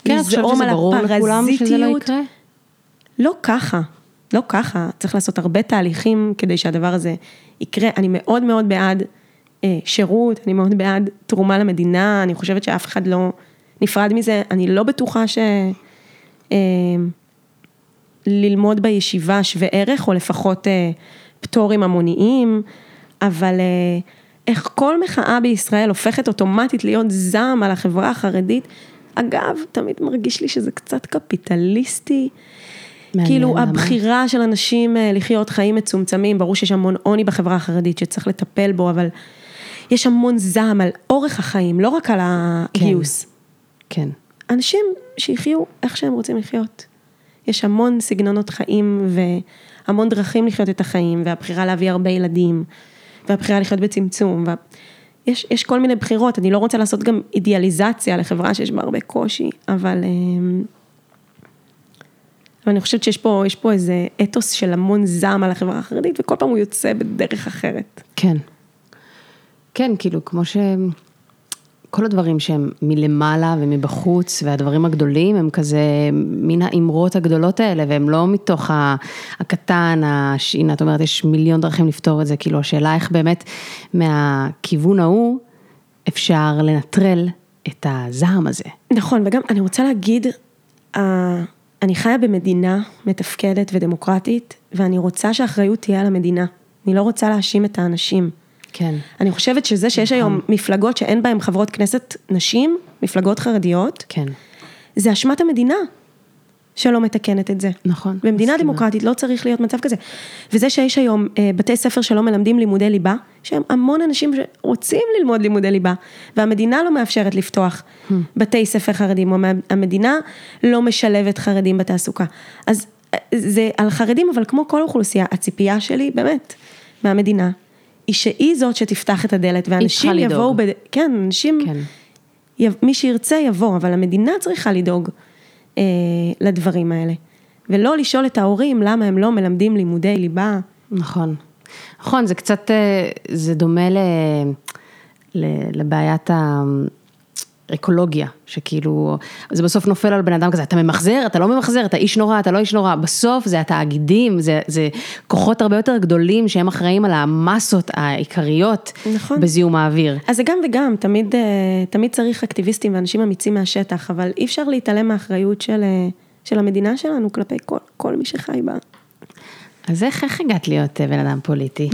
Speaker 2: כן, לזעום על הפרזיטיות.
Speaker 1: לא ככה, לא ככה, צריך לעשות הרבה תהליכים כדי שהדבר הזה יקרה. אני מאוד מאוד בעד אה, שירות, אני מאוד בעד תרומה למדינה, אני חושבת שאף אחד לא נפרד מזה, אני לא בטוחה ש... אה, ללמוד בישיבה שווה ערך, או לפחות אה, פטורים המוניים, אבל אה, איך כל מחאה בישראל הופכת אוטומטית להיות זעם על החברה החרדית, אגב, תמיד מרגיש לי שזה קצת קפיטליסטי. מעניין, כאילו הבחירה של אנשים אה, לחיות חיים מצומצמים, ברור שיש המון עוני בחברה החרדית שצריך לטפל בו, אבל יש המון זעם על אורך החיים, לא רק על הגיוס.
Speaker 2: כן. כן.
Speaker 1: אנשים שיחיו איך שהם רוצים לחיות. יש המון סגנונות חיים והמון דרכים לחיות את החיים, והבחירה להביא הרבה ילדים, והבחירה לחיות בצמצום. וה... יש, יש כל מיני בחירות, אני לא רוצה לעשות גם אידיאליזציה לחברה שיש בה הרבה קושי, אבל... אמ, אבל אני חושבת שיש פה, פה איזה אתוס של המון זעם על החברה החרדית, וכל פעם הוא יוצא בדרך אחרת.
Speaker 2: כן. כן, כאילו, כמו ש... כל הדברים שהם מלמעלה ומבחוץ, והדברים הגדולים הם כזה מן האמרות הגדולות האלה, והם לא מתוך הקטן, הנה, את אומרת, יש מיליון דרכים לפתור את זה, כאילו, השאלה איך באמת מהכיוון ההוא אפשר לנטרל את הזעם הזה.
Speaker 1: נכון, וגם אני רוצה להגיד, אני חיה במדינה מתפקדת ודמוקרטית, ואני רוצה שהאחריות תהיה על המדינה. אני לא רוצה להאשים את האנשים.
Speaker 2: כן.
Speaker 1: אני חושבת שזה שיש נכון. היום מפלגות שאין בהן חברות כנסת נשים, מפלגות חרדיות,
Speaker 2: כן.
Speaker 1: זה אשמת המדינה. שלא מתקנת את זה.
Speaker 2: נכון.
Speaker 1: במדינה מסכימה. דמוקרטית לא צריך להיות מצב כזה. וזה שיש היום אה, בתי ספר שלא מלמדים לימודי ליבה, שהם המון אנשים שרוצים ללמוד לימודי ליבה, והמדינה לא מאפשרת לפתוח hmm. בתי ספר חרדים, או המדינה לא משלבת חרדים בתעסוקה. אז אה, זה על חרדים, אבל כמו כל אוכלוסייה, הציפייה שלי, באמת, מהמדינה, היא שהיא זאת שתפתח את הדלת, ואנשים יבואו, ב... כן, אנשים, כן. י... מי שירצה יבוא, אבל המדינה צריכה לדאוג אה, לדברים האלה. ולא לשאול את ההורים למה הם לא מלמדים לימודי ליבה.
Speaker 2: נכון. נכון, זה קצת, אה, זה דומה ל... לבעיית ה... אקולוגיה, שכאילו, זה בסוף נופל על בן אדם כזה, אתה ממחזר, אתה לא ממחזר, אתה איש נורא, אתה לא איש נורא, בסוף זה התאגידים, זה, זה כוחות הרבה יותר גדולים שהם אחראים על המסות העיקריות נכון. בזיהום האוויר.
Speaker 1: אז זה גם וגם, תמיד, אה, תמיד צריך אקטיביסטים ואנשים אמיצים מהשטח, אבל אי אפשר להתעלם מהאחריות של, אה, של המדינה שלנו כלפי כל, כל מי שחי בה.
Speaker 2: אז איך, איך הגעת להיות אה, בן אדם פוליטי?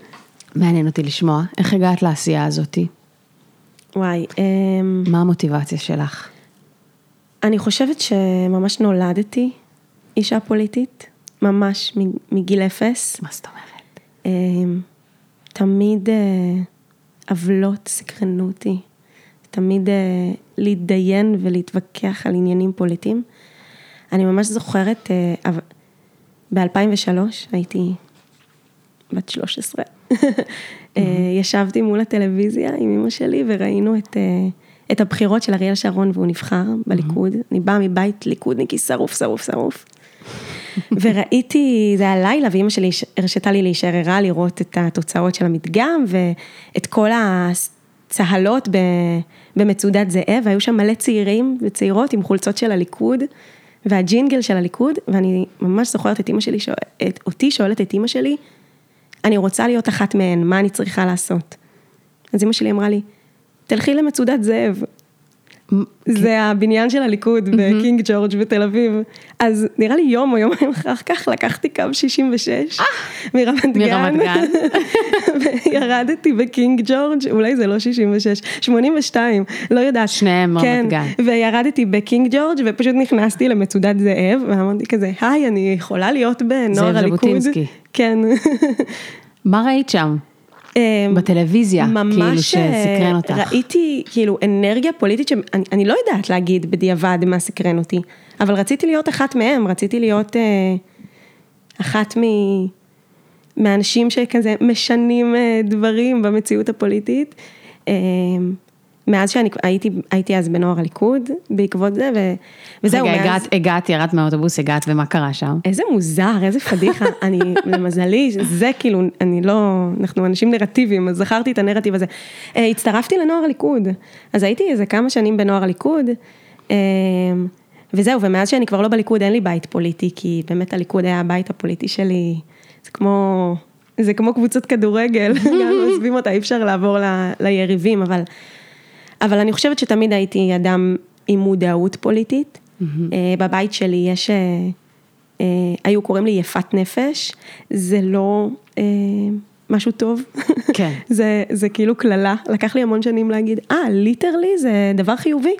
Speaker 2: מעניין אותי לשמוע, איך הגעת לעשייה הזאתי?
Speaker 1: וואי.
Speaker 2: אמ, מה המוטיבציה שלך?
Speaker 1: אני חושבת שממש נולדתי אישה פוליטית, ממש מגיל אפס.
Speaker 2: מה זאת אומרת?
Speaker 1: אמ, תמיד אה, עוולות סקרנו אותי, תמיד אה, להתדיין ולהתווכח על עניינים פוליטיים. אני ממש זוכרת, אה, ב-2003 הייתי בת 13. אה, ישבתי מול הטלוויזיה עם אמא שלי וראינו את, אה, את הבחירות של אריאל שרון והוא נבחר בליכוד. אני באה מבית ליכודניקי שרוף, שרוף, שרוף. וראיתי, זה היה לילה, ואימא שלי הרשתה לי להישאר ערה לראות את התוצאות של המדגם ואת כל הצהלות במצודת זאב, והיו שם מלא צעירים וצעירות עם חולצות של הליכוד והג'ינגל של הליכוד, ואני ממש זוכרת את אימא שלי, את, אותי שואלת את אימא שלי, אני רוצה להיות אחת מהן, מה אני צריכה לעשות? אז אמא שלי אמרה לי, תלכי למצודת זאב. זה הבניין של הליכוד בקינג ג'ורג' בתל אביב. אז נראה לי יום או יומיים אחר כך לקחתי קו 66 מרמת גן.
Speaker 2: מרמת גן.
Speaker 1: וירדתי בקינג ג'ורג', אולי זה לא 66, 82, לא יודעת.
Speaker 2: שניהם מרמת
Speaker 1: כן,
Speaker 2: גן.
Speaker 1: וירדתי בקינג ג'ורג' ופשוט נכנסתי למצודת זאב, ואמרתי כזה, היי, אני יכולה להיות בנוער
Speaker 2: זאב
Speaker 1: הליכוד.
Speaker 2: ז'בוטינסקי.
Speaker 1: כן.
Speaker 2: מה ראית שם?
Speaker 1: אמ,
Speaker 2: בטלוויזיה, כאילו
Speaker 1: ממש
Speaker 2: שסקרן אותך.
Speaker 1: ראיתי כאילו אנרגיה פוליטית שאני אני לא יודעת להגיד בדיעבד מה סקרן אותי, אבל רציתי להיות אחת מהם, רציתי להיות אה, אחת מ... מהאנשים שכזה משנים אה, דברים במציאות הפוליטית. אה, מאז שאני הייתי, הייתי אז בנוער הליכוד, בעקבות זה, ו, וזהו,
Speaker 2: רגע,
Speaker 1: מאז...
Speaker 2: הגעת, הגעת, ירדת מהאוטובוס, הגעת, ומה קרה שם?
Speaker 1: איזה מוזר, איזה פדיחה, אני, למזלי, זה כאילו, אני לא, אנחנו אנשים נרטיביים, אז זכרתי את הנרטיב הזה. אה, הצטרפתי לנוער הליכוד, אז הייתי איזה כמה שנים בנוער הליכוד, אה, וזהו, ומאז שאני כבר לא בליכוד אין לי בית פוליטי, כי באמת הליכוד היה הבית הפוליטי שלי, זה כמו, זה כמו קבוצת כדורגל, גם עוזבים אותה, אי אפשר לעבור ל, ליריבים, אבל, אבל אני חושבת שתמיד הייתי אדם עם מודעות פוליטית. אה, בבית שלי יש, אה, אה, היו קוראים לי יפת נפש, זה לא משהו טוב.
Speaker 2: כן.
Speaker 1: זה, זה כאילו קללה, לקח לי המון שנים להגיד, אה, ליטרלי זה דבר חיובי,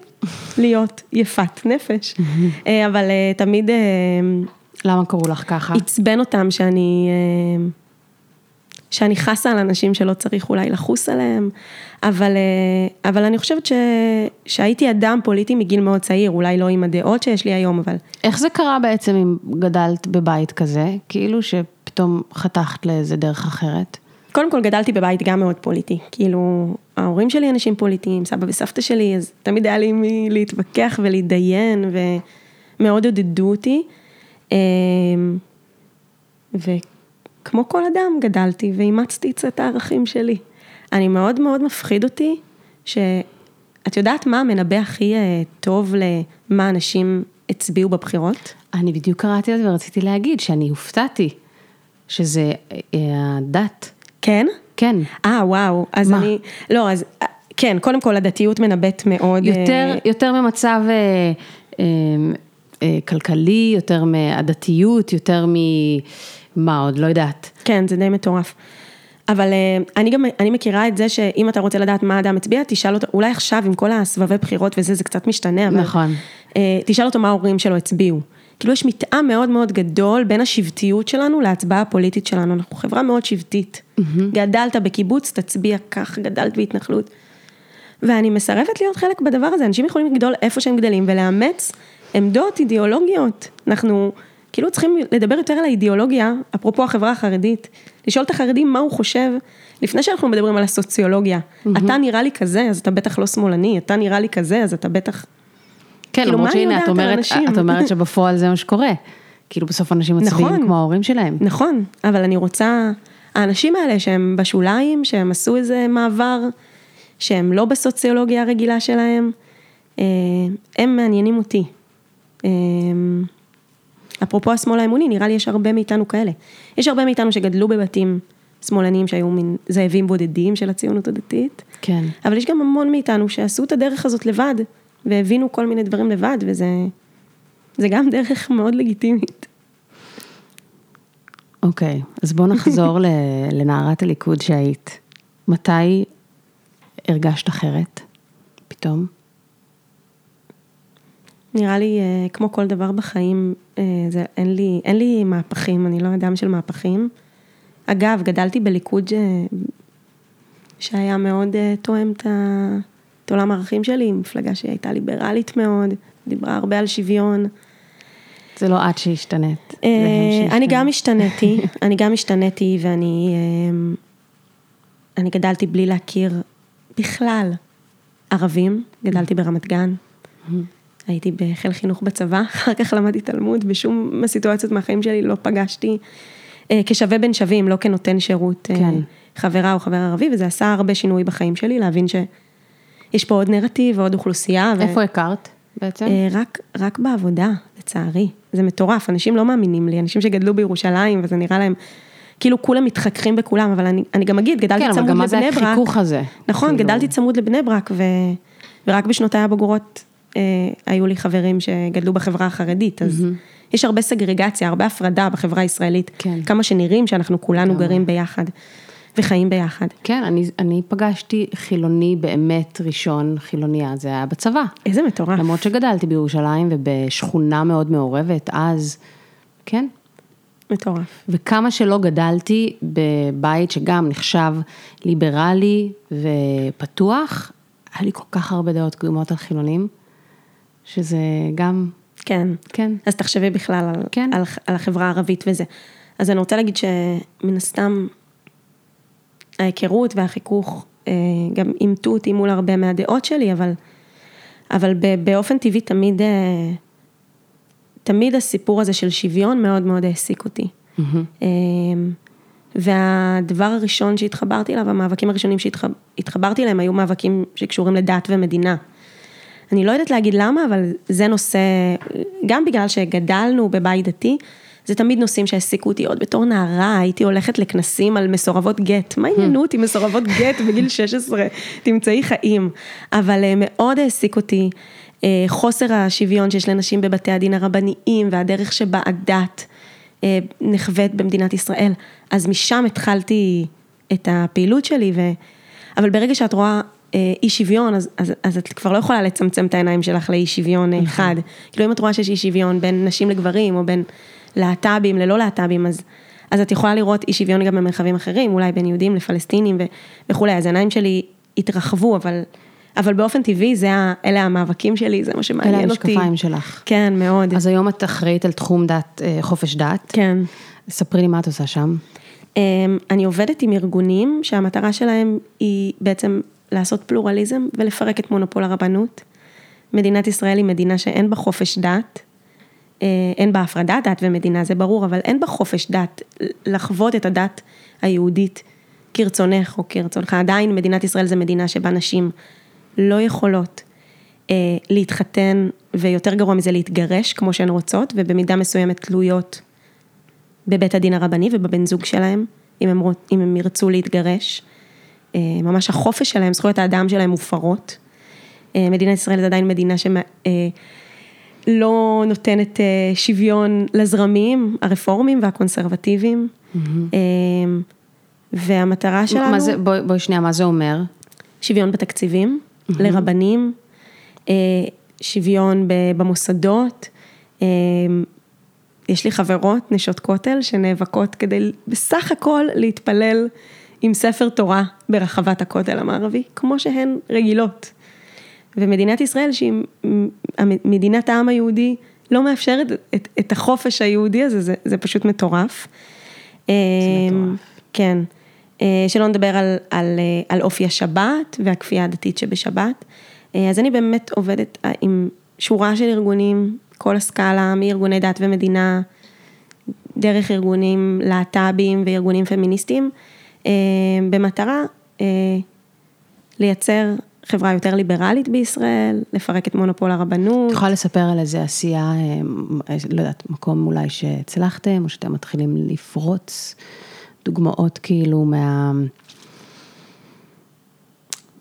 Speaker 1: להיות יפת נפש. אבל תמיד
Speaker 2: למה קראו לך ככה?
Speaker 1: עצבן אותם שאני, שאני חסה על אנשים שלא צריך אולי לחוס עליהם, אבל, אה, אבל אני חושבת ש, שהייתי אדם פוליטי מגיל מאוד צעיר, אולי לא עם הדעות שיש לי היום, אבל
Speaker 2: איך זה קרה בעצם אם גדלת בבית כזה? כאילו שפתאום חתכת לאיזה דרך אחרת?
Speaker 1: קודם כל גדלתי בבית גם מאוד פוליטי, כאילו ההורים שלי אנשים פוליטיים, סבא וסבתא שלי, אז תמיד היה לי מי להתווכח ולהתדיין ומאוד עודדו אותי. אמ, וכמו כל אדם גדלתי ואימצתי את הערכים שלי. אני מאוד מאוד מפחיד אותי שאת יודעת מה המנבא הכי אה, טוב למה אנשים הצביעו בבחירות?
Speaker 2: אני בדיוק קראתי על זה ורציתי להגיד שאני הופתעתי, שזה אה, הדת.
Speaker 1: כן?
Speaker 2: כן.
Speaker 1: אה, וואו, אז
Speaker 2: מה?
Speaker 1: אני, לא, אז כן, קודם כל הדתיות מנבאת מאוד.
Speaker 2: יותר,
Speaker 1: אה,
Speaker 2: יותר ממצב אה, אה, אה, כלכלי, יותר מהדתיות, יותר ממה עוד, לא יודעת.
Speaker 1: כן, זה די מטורף. אבל אה, אני גם, אני מכירה את זה שאם אתה רוצה לדעת מה אדם הצביע, תשאל אותו, אולי עכשיו עם כל הסבבי בחירות וזה, זה קצת משתנה, אבל...
Speaker 2: נכון.
Speaker 1: אה, תשאל אותו מה ההורים שלו הצביעו. כאילו יש מתאם מאוד מאוד גדול בין השבטיות שלנו להצבעה הפוליטית שלנו, אנחנו חברה מאוד שבטית. גדלת בקיבוץ, תצביע כך, גדלת בהתנחלות. ואני מסרבת להיות חלק בדבר הזה, אנשים יכולים לגדול איפה שהם גדלים ולאמץ עמדות אידיאולוגיות. אנחנו כאילו צריכים לדבר יותר על האידיאולוגיה, אפרופו החברה החרדית, לשאול את החרדים מה הוא חושב, לפני שאנחנו מדברים על הסוציולוגיה. אתה נראה לי כזה, אז אתה בטח לא שמאלני, אתה נראה לי כזה, אז אתה בטח...
Speaker 2: כן,
Speaker 1: כאילו,
Speaker 2: למרות
Speaker 1: אני
Speaker 2: שהנה, את אומרת? את אומרת שבפועל זה מה שקורה. כאילו בסוף אנשים מצביעים
Speaker 1: נכון.
Speaker 2: כמו ההורים שלהם.
Speaker 1: נכון, אבל אני רוצה, האנשים האלה שהם בשוליים, שהם עשו איזה מעבר, שהם לא בסוציולוגיה הרגילה שלהם, אה, הם מעניינים אותי. אפרופו השמאל האמוני, נראה לי יש הרבה מאיתנו כאלה. יש הרבה מאיתנו שגדלו בבתים שמאלניים שהיו מין זאבים בודדים של הציונות הדתית,
Speaker 2: כן.
Speaker 1: אבל יש גם המון מאיתנו שעשו את הדרך הזאת לבד, והבינו כל מיני דברים לבד, וזה זה גם דרך מאוד לגיטימית.
Speaker 2: אוקיי, אז בוא נחזור ל- לנערת הליכוד שהיית. מתי הרגשת אחרת? פתאום?
Speaker 1: נראה לי, אה, כמו כל דבר בחיים, אה, זה, אין, לי, אין לי מהפכים, אני לא אדם של מהפכים. אגב, גדלתי בליכוד ש... שהיה מאוד אה, תואם את, ה... את עולם הערכים שלי, מפלגה שהייתה ליברלית מאוד, דיברה הרבה על שוויון.
Speaker 2: זה לא את שהשתנית. זה
Speaker 1: אה,
Speaker 2: הם שהשתנו.
Speaker 1: אני גם השתניתי, אני גם השתניתי ואני אה, אני גדלתי בלי להכיר בכלל ערבים, גדלתי ברמת גן, הייתי בחיל חינוך בצבא, אחר כך למדתי תלמוד, בשום מהסיטואציות מהחיים שלי לא פגשתי אה, כשווה בין שווים, לא כנותן שירות, אה,
Speaker 2: כן.
Speaker 1: חברה או חבר ערבי, וזה עשה הרבה שינוי בחיים שלי, להבין שיש פה עוד נרטיב ועוד אוכלוסייה. ו-
Speaker 2: איפה הכרת בעצם?
Speaker 1: אה, רק, רק בעבודה, לצערי. זה מטורף, אנשים לא מאמינים לי, אנשים שגדלו בירושלים וזה נראה להם, כאילו כולם מתחככים בכולם, אבל אני, אני גם אגיד, גדלתי
Speaker 2: כן, אבל
Speaker 1: צמוד
Speaker 2: גם
Speaker 1: לבני
Speaker 2: מה
Speaker 1: ברק.
Speaker 2: זה החיכוך הזה?
Speaker 1: נכון,
Speaker 2: כאילו-
Speaker 1: גדלתי צמוד לבני ברק, ורק בשנותיי הבוגרות היו לי חברים שגדלו בחברה החרדית, אז mm-hmm. יש הרבה סגרגציה, הרבה הפרדה בחברה הישראלית.
Speaker 2: כן.
Speaker 1: כמה שנראים שאנחנו כולנו
Speaker 2: לגמרי.
Speaker 1: גרים ביחד וחיים ביחד.
Speaker 2: כן, אני, אני פגשתי חילוני באמת ראשון, חילוניה, זה היה בצבא.
Speaker 1: איזה מטורף.
Speaker 2: למרות שגדלתי בירושלים ובשכונה מאוד מעורבת, אז, כן.
Speaker 1: מטורף.
Speaker 2: וכמה שלא גדלתי בבית שגם נחשב ליברלי ופתוח, היה לי כל כך הרבה דעות קדומות על חילונים, שזה גם,
Speaker 1: כן.
Speaker 2: כן.
Speaker 1: אז תחשבי בכלל על,
Speaker 2: כן.
Speaker 1: על, על החברה הערבית וזה. אז אני רוצה להגיד שמן הסתם ההיכרות והחיכוך אה, גם אימתו אותי מול הרבה מהדעות שלי, אבל, אבל באופן טבעי תמיד, אה, תמיד הסיפור הזה של שוויון מאוד מאוד העסיק אותי. אה, והדבר הראשון שהתחברתי אליו, המאבקים הראשונים שהתחברתי אליהם היו מאבקים שקשורים לדת ומדינה. אני לא יודעת להגיד למה, אבל זה נושא, גם בגלל שגדלנו בבית דתי, זה תמיד נושאים שהעסיקו אותי עוד בתור נערה, הייתי הולכת לכנסים על מסורבות גט, מה עניינו אותי מסורבות גט בגיל 16, תמצאי חיים, אבל אה, מאוד העסיק אותי אה, חוסר השוויון שיש לנשים בבתי הדין הרבניים והדרך שבה הדת אה, נחווית במדינת ישראל, אז משם התחלתי את הפעילות שלי, ו... אבל ברגע שאת רואה אה, אי שוויון, אז, אז, אז את כבר לא יכולה לצמצם את העיניים שלך לאי שוויון אה, אחד. כאילו אם את רואה שיש אי שוויון בין נשים לגברים, או בין להט"בים ללא להט"בים, אז, אז את יכולה לראות אי שוויון גם במרחבים אחרים, אולי בין יהודים לפלסטינים ו, וכולי, אז העיניים שלי התרחבו, אבל, אבל באופן טבעי, זה, ה- אלה המאבקים שלי, זה מה
Speaker 2: אלה
Speaker 1: שמעניין אותי.
Speaker 2: המשקפיים שלך.
Speaker 1: כן, מאוד.
Speaker 2: אז היום את אחראית על תחום דת, אה, חופש דת.
Speaker 1: כן.
Speaker 2: ספרי לי מה את עושה שם.
Speaker 1: אמ, אני עובדת עם ארגונים שהמטרה שלהם היא בעצם לעשות פלורליזם ולפרק את מונופול הרבנות. מדינת ישראל היא מדינה שאין בה חופש דת, אה, אין בה הפרדת דת ומדינה, זה ברור, אבל אין בה חופש דת לחוות את הדת היהודית כרצונך או כרצונך. עדיין מדינת ישראל זה מדינה שבה נשים לא יכולות אה, להתחתן, ויותר גרוע מזה להתגרש כמו שהן רוצות, ובמידה מסוימת תלויות בבית הדין הרבני ובבן זוג שלהם, אם הם, אם הם ירצו להתגרש. אה, ממש החופש שלהם, זכויות האדם שלהם מופרות. אה, מדינת ישראל זה עדיין מדינה שלא נותנת אה, שוויון לזרמים הרפורמים והקונסרבטיביים. אה, והמטרה שלנו,
Speaker 2: מה זה, בואי בואי שנייה, מה זה אומר?
Speaker 1: שוויון בתקציבים לרבנים, אה, שוויון במוסדות. יש לי חברות, נשות כותל, שנאבקות כדי בסך הכל להתפלל עם ספר תורה ברחבת הכותל המערבי, כמו שהן רגילות. ומדינת ישראל, שהיא מדינת העם היהודי, לא מאפשרת את, את החופש היהודי הזה, זה, זה פשוט מטורף. זה
Speaker 2: מטורף.
Speaker 1: כן. אה, שלא נדבר על, על, אה, על אופי השבת והכפייה הדתית שבשבת. אה, אז אני באמת עובדת עם שורה של ארגונים, כל הסקאלה, מארגוני דת ומדינה, דרך ארגונים להט"בים וארגונים פמיניסטיים, במטרה אה, לייצר חברה יותר ליברלית בישראל, לפרק את מונופול הרבנות.
Speaker 2: את יכולה לספר על איזה עשייה, אה, לא יודעת, מקום אולי שהצלחתם, או שאתם מתחילים לפרוץ דוגמאות כאילו מה...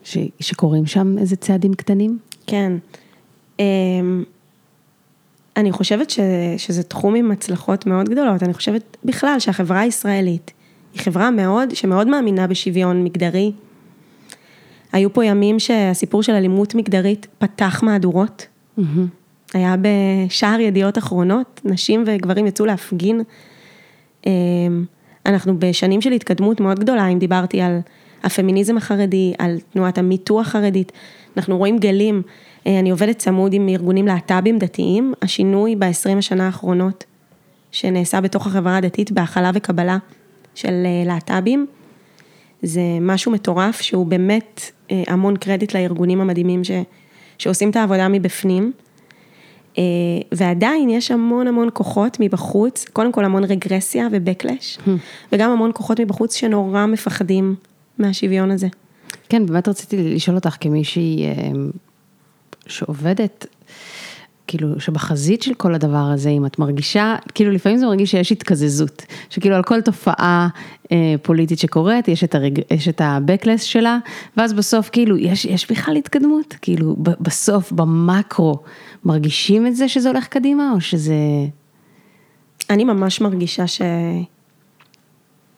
Speaker 2: ש... שקורים שם איזה צעדים קטנים?
Speaker 1: כן. אני חושבת ש, שזה תחום עם הצלחות מאוד גדולות, אני חושבת בכלל שהחברה הישראלית היא חברה מאוד, שמאוד מאמינה בשוויון מגדרי. היו פה ימים שהסיפור של אלימות מגדרית פתח מהדורות. היה בשער ידיעות אחרונות, נשים וגברים יצאו להפגין. אמ, אנחנו בשנים של התקדמות מאוד גדולה, אם דיברתי על הפמיניזם החרדי, על תנועת המיטו החרדית, אנחנו רואים גלים, אה, אני עובדת צמוד עם ארגונים להט"בים דתיים, השינוי ב-20 השנה האחרונות שנעשה בתוך החברה הדתית בהכלה וקבלה של אה, להט"בים, זה משהו מטורף שהוא באמת אה, המון קרדיט לארגונים המדהימים ש, שעושים את העבודה מבפנים. אה, ועדיין יש המון המון כוחות מבחוץ, קודם כל המון רגרסיה ובקלש, וגם המון כוחות מבחוץ שנורא מפחדים מהשוויון הזה.
Speaker 2: כן, באמת רציתי לשאול אותך כמישהי שעובדת כאילו, שבחזית של כל הדבר הזה, אם את מרגישה, כאילו לפעמים זה מרגיש שיש התקזזות, שכאילו על כל תופעה אה, פוליטית שקורית, יש את, הרג, יש את ה-Backless שלה, ואז בסוף כאילו, יש, יש בכלל התקדמות, כאילו ב- בסוף, במקרו, מרגישים את זה שזה הולך קדימה, או שזה...
Speaker 1: אני ממש מרגישה ש...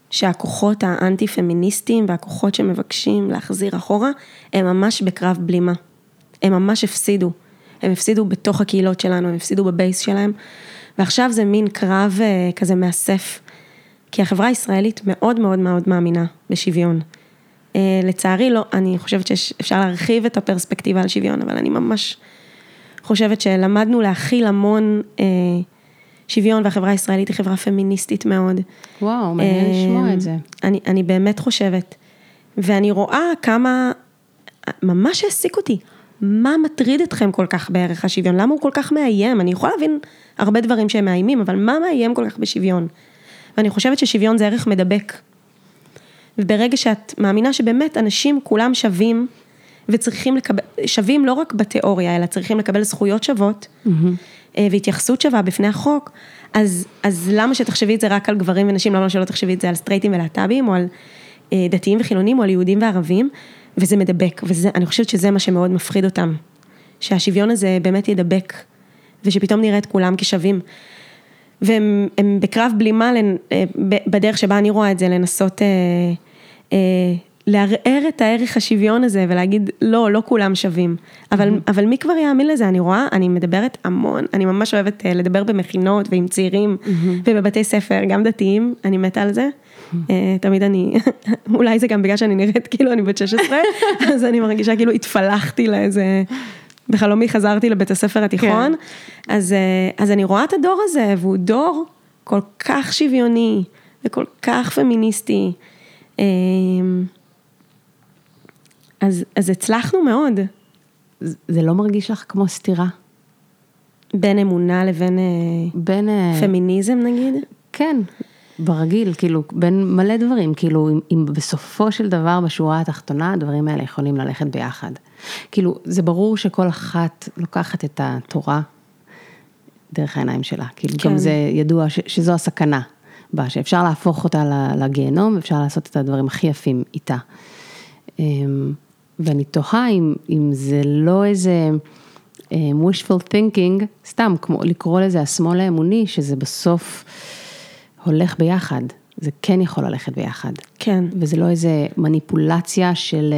Speaker 1: שהכוחות האנטי-פמיניסטיים והכוחות שמבקשים להחזיר אחורה, הם ממש בקרב בלימה. הם ממש הפסידו. הם הפסידו בתוך הקהילות שלנו, הם הפסידו בבייס שלהם, ועכשיו זה מין קרב אה, כזה מאסף. כי החברה הישראלית מאוד מאוד מאוד מאמינה בשוויון. אה, לצערי לא, אני חושבת שאפשר להרחיב את הפרספקטיבה על שוויון, אבל אני ממש חושבת שלמדנו להכיל המון אה, שוויון, והחברה הישראלית היא חברה פמיניסטית מאוד.
Speaker 2: וואו, מעניין לשמוע את זה.
Speaker 1: אני, אני באמת חושבת, ואני רואה כמה, ממש העסיק אותי, מה מטריד אתכם כל כך בערך השוויון? למה הוא כל כך מאיים? אני יכולה להבין הרבה דברים שהם מאיימים, אבל מה מאיים כל כך בשוויון? ואני חושבת ששוויון זה ערך מדבק. וברגע שאת מאמינה שבאמת אנשים כולם שווים, וצריכים לקבל, שווים לא רק בתיאוריה, אלא צריכים לקבל זכויות שוות, mm-hmm. והתייחסות שווה בפני החוק, אז, אז למה שתחשבי את זה רק על גברים ונשים, למה שלא תחשבי את זה על סטרייטים ולהט"בים, או על אה, דתיים וחילונים, או על יהודים וערבים, וזה מדבק, ואני חושבת שזה מה שמאוד מפחיד אותם, שהשוויון הזה באמת ידבק, ושפתאום נראה את כולם כשווים. והם בקרב בלימה אה, בדרך שבה אני רואה את זה, לנסות אה, אה, לערער את הערך השוויון הזה ולהגיד, לא, לא כולם שווים. אבל, mm-hmm. אבל מי כבר יאמין לזה? אני רואה, אני מדברת המון, אני ממש אוהבת לדבר במכינות ועם צעירים mm-hmm. ובבתי ספר, גם דתיים, אני מתה על זה. Mm-hmm. תמיד אני, אולי זה גם בגלל שאני נראית כאילו אני בת 16, אז אני מרגישה כאילו התפלחתי לאיזה... בחלומי חזרתי לבית הספר התיכון, כן. אז, אז אני רואה את הדור הזה, והוא דור כל כך שוויוני וכל כך פמיניסטי. אז, אז הצלחנו מאוד.
Speaker 2: זה לא מרגיש לך כמו סתירה?
Speaker 1: בין אמונה לבין בין, פמיניזם נגיד?
Speaker 2: כן, ברגיל, כאילו, בין מלא דברים, כאילו, אם, אם בסופו של דבר, בשורה התחתונה, הדברים האלה יכולים ללכת ביחד. כאילו, זה ברור שכל אחת לוקחת את התורה דרך העיניים שלה, כאילו, כן. גם זה ידוע ש, שזו הסכנה בה, שאפשר להפוך אותה לגיהנום, אפשר לעשות את הדברים הכי יפים איתה. אמ, ואני תוהה אם, אם זה לא איזה um, wishful thinking, סתם כמו לקרוא לזה השמאל האמוני, שזה בסוף הולך ביחד, זה כן יכול ללכת ביחד.
Speaker 1: כן.
Speaker 2: וזה לא איזה מניפולציה של,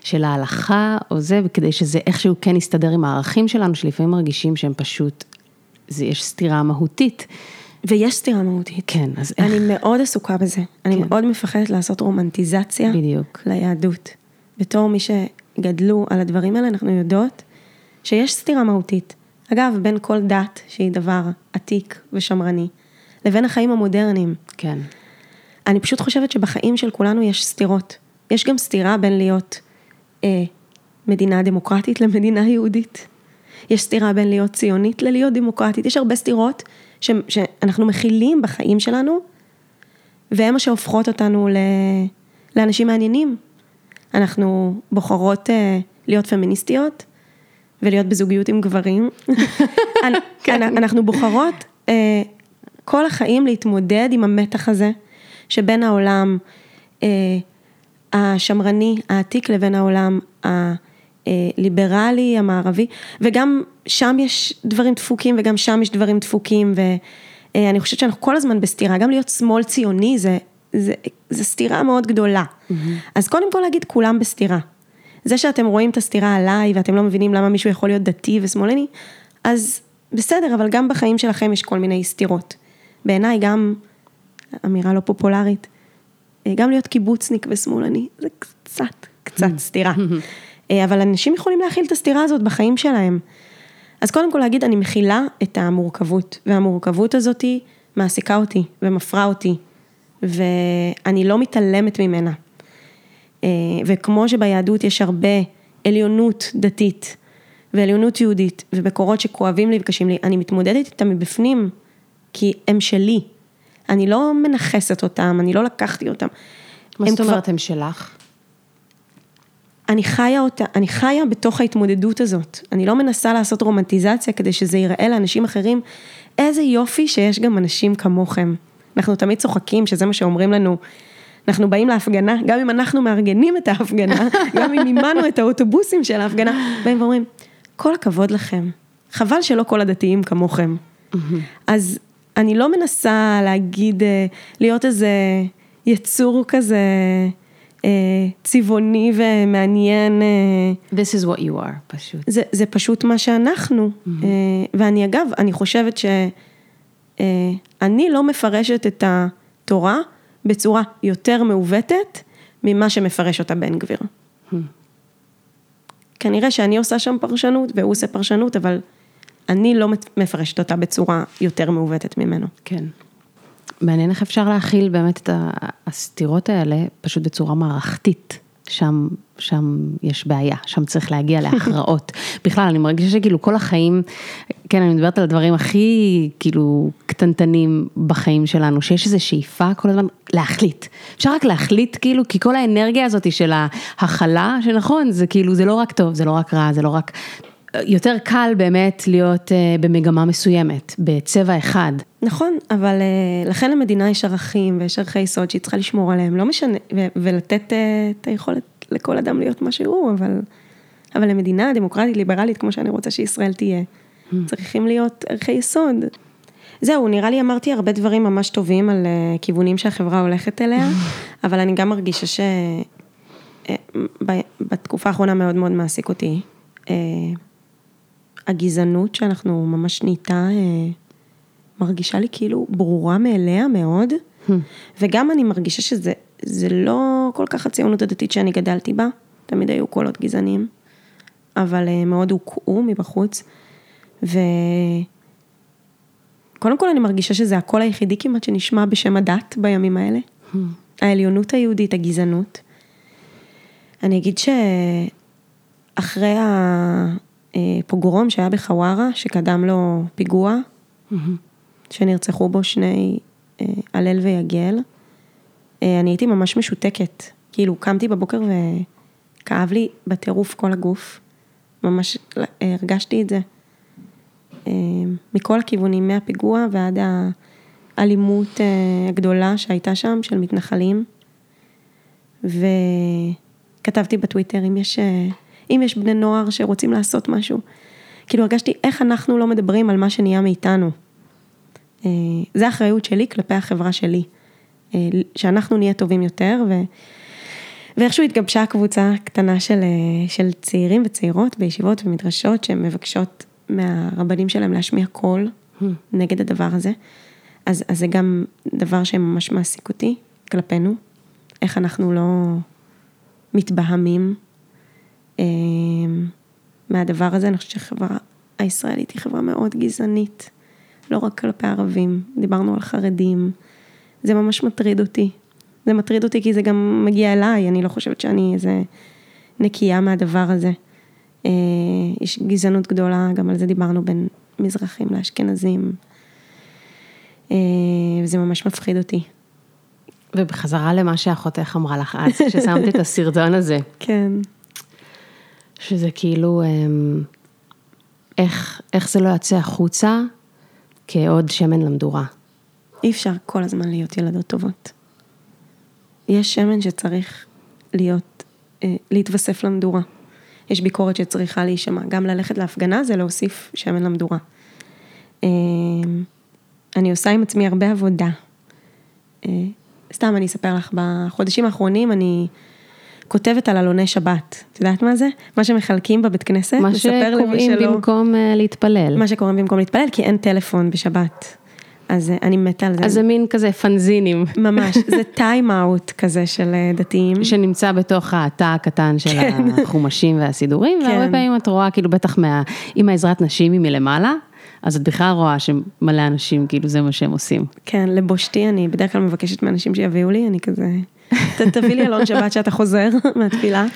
Speaker 2: של ההלכה או זה, וכדי שזה איכשהו כן יסתדר עם הערכים שלנו, שלפעמים מרגישים שהם פשוט, זה, יש סתירה מהותית.
Speaker 1: ויש סתירה מהותית.
Speaker 2: כן,
Speaker 1: אז איך... אני מאוד עסוקה בזה. אני כן. מאוד מפחדת לעשות רומנטיזציה.
Speaker 2: בדיוק.
Speaker 1: ליהדות. בתור מי שגדלו על הדברים האלה, אנחנו יודעות שיש סתירה מהותית. אגב, בין כל דת, שהיא דבר עתיק ושמרני, לבין החיים המודרניים.
Speaker 2: כן.
Speaker 1: אני פשוט חושבת שבחיים של כולנו יש סתירות. יש גם סתירה בין להיות אה, מדינה דמוקרטית למדינה יהודית. יש סתירה בין להיות ציונית ללהיות דמוקרטית. יש הרבה סתירות ש, שאנחנו מכילים בחיים שלנו, והן מה שהופכות אותנו ל, לאנשים מעניינים. אנחנו בוחרות אה, להיות פמיניסטיות ולהיות בזוגיות עם גברים. כן. אנחנו בוחרות אה, כל החיים להתמודד עם המתח הזה שבין העולם אה, השמרני, העתיק, לבין העולם הליברלי, המערבי, וגם שם יש דברים דפוקים וגם שם יש דברים דפוקים, ואני חושבת שאנחנו כל הזמן בסתירה, גם להיות שמאל ציוני זה, זה, זה סתירה מאוד גדולה. Mm-hmm. אז קודם כל להגיד כולם בסתירה. זה שאתם רואים את הסתירה עליי ואתם לא מבינים למה מישהו יכול להיות דתי ושמאלני, אז בסדר, אבל גם בחיים שלכם יש כל מיני סתירות. בעיניי גם, אמירה לא פופולרית, אה, גם להיות קיבוצניק ושמאלני, זה קצת, קצת סתירה. אה, אבל אנשים יכולים להכיל את הסתירה הזאת בחיים שלהם. אז קודם כל להגיד, אני מכילה את המורכבות, והמורכבות הזאת מעסיקה אותי ומפרה אותי, ואני לא מתעלמת ממנה. אה, וכמו שביהדות יש הרבה עליונות דתית ועליונות יהודית ומקורות שכואבים לי וקשים לי, אני מתמודדת איתם מבפנים, כי הם שלי. אני לא מנכסת אותם, אני לא לקחתי אותם.
Speaker 2: מה זאת אומרת כבר... הם שלך?
Speaker 1: אני חיה אותה, אני חיה בתוך ההתמודדות הזאת. אני לא מנסה לעשות רומנטיזציה כדי שזה ייראה לאנשים אחרים. איזה יופי שיש גם אנשים כמוכם. אנחנו תמיד צוחקים שזה מה שאומרים לנו. אנחנו באים להפגנה, גם אם אנחנו מארגנים את ההפגנה, גם אם מימנו את האוטובוסים של ההפגנה, באים ואומרים, כל הכבוד לכם, חבל שלא כל הדתיים כמוכם. אז אני לא מנסה להגיד, אה, להיות איזה יצור כזה אה, צבעוני ומעניין. אה,
Speaker 2: This is what you are, פשוט.
Speaker 1: זה, זה פשוט מה שאנחנו. ואני אגב, אני חושבת שאני לא מפרשת את התורה בצורה יותר מעוותת ממה שמפרש אותה בן גביר. כנראה שאני עושה שם פרשנות והוא עושה פרשנות, אבל אני לא מפרשת אותה בצורה יותר מעוותת ממנו.
Speaker 2: כן. מעניין איך אפשר להכיל באמת את הסתירות האלה, פשוט בצורה מערכתית. שם, שם יש בעיה, שם צריך להגיע להכרעות. בכלל, אני מרגישה שכאילו כל החיים, כן, אני מדברת על הדברים הכי כאילו קטנטנים בחיים שלנו, שיש איזו שאיפה כל הזמן להחליט. אפשר רק להחליט כאילו, כי כל האנרגיה הזאת של ההכלה, שנכון, זה כאילו, זה לא רק טוב, זה לא רק רע, זה לא רק... יותר קל באמת להיות במגמה מסוימת, בצבע אחד.
Speaker 1: נכון, אבל לכן למדינה יש ערכים ויש ערכי יסוד שהיא צריכה לשמור עליהם, לא משנה, ולתת את היכולת לכל אדם להיות מה שהוא, אבל, אבל למדינה דמוקרטית, ליברלית, כמו שאני רוצה שישראל תהיה, צריכים להיות ערכי יסוד. זהו, נראה לי אמרתי הרבה דברים ממש טובים על כיוונים שהחברה הולכת אליה, אבל אני גם מרגישה שבתקופה האחרונה מאוד מאוד מעסיק אותי. הגזענות שאנחנו ממש נהייתה, מרגישה לי כאילו ברורה מאליה מאוד, וגם אני מרגישה שזה לא כל כך הציונות הדתית שאני גדלתי בה, תמיד היו קולות גזעניים, אבל מאוד הוקעו מבחוץ, וקודם כל אני מרגישה שזה הקול היחידי כמעט שנשמע בשם הדת בימים האלה, העליונות היהודית, הגזענות. אני אגיד שאחרי. פוגרום שהיה בחווארה, שקדם לו פיגוע, שנרצחו בו שני, הלל ויגל. אני הייתי ממש משותקת, כאילו קמתי בבוקר וכאב לי בטירוף כל הגוף, ממש הרגשתי את זה. מכל הכיוונים, מהפיגוע ועד האלימות הגדולה שהייתה שם, של מתנחלים. וכתבתי בטוויטר, אם יש... אם יש בני נוער שרוצים לעשות משהו. כאילו הרגשתי איך אנחנו לא מדברים על מה שנהיה מאיתנו. זה אחריות שלי כלפי החברה שלי. שאנחנו נהיה טובים יותר ו... ואיכשהו התגבשה קבוצה קטנה של, של צעירים וצעירות בישיבות ומדרשות שהן מבקשות מהרבנים שלהם להשמיע קול נגד הדבר הזה. אז, אז זה גם דבר שממש מעסיק אותי כלפינו, איך אנחנו לא מתבהמים מהדבר הזה, אני חושבת שהחברה הישראלית היא חברה מאוד גזענית, לא רק כלפי ערבים, דיברנו על חרדים, זה ממש מטריד אותי. זה מטריד אותי כי זה גם מגיע אליי, אני לא חושבת שאני איזה נקייה מהדבר הזה. יש גזענות גדולה, גם על זה דיברנו בין מזרחים לאשכנזים, וזה ממש מפחיד אותי.
Speaker 2: ובחזרה למה שאחותך אמרה לך אז, כששמת את הסרטון הזה.
Speaker 1: כן.
Speaker 2: שזה כאילו, איך, איך זה לא יוצא החוצה כעוד שמן למדורה.
Speaker 1: אי אפשר כל הזמן להיות ילדות טובות. יש שמן שצריך להיות, להתווסף למדורה. יש ביקורת שצריכה להישמע. גם ללכת להפגנה זה להוסיף שמן למדורה. אני עושה עם עצמי הרבה עבודה. סתם אני אספר לך, בחודשים האחרונים אני כותבת על עלוני שבת, את יודעת מה זה? מה שמחלקים בבית כנסת,
Speaker 2: מה שקוראים במקום להתפלל.
Speaker 1: מה שקוראים במקום להתפלל, כי אין טלפון בשבת. אז אני מתה על זה.
Speaker 2: אז זה מין כזה פנזינים.
Speaker 1: ממש, זה טיים אאוט כזה של דתיים.
Speaker 2: שנמצא בתוך התא הקטן של כן. החומשים והסידורים, כן. והרבה פעמים את רואה כאילו בטח מה, אם העזרת נשים היא מלמעלה, אז את בכלל רואה שמלא אנשים כאילו זה מה שהם עושים.
Speaker 1: כן, לבושתי אני בדרך כלל מבקשת מאנשים שיביאו לי, אני כזה... תביא לי אלון שבת שאתה חוזר מהתפילה.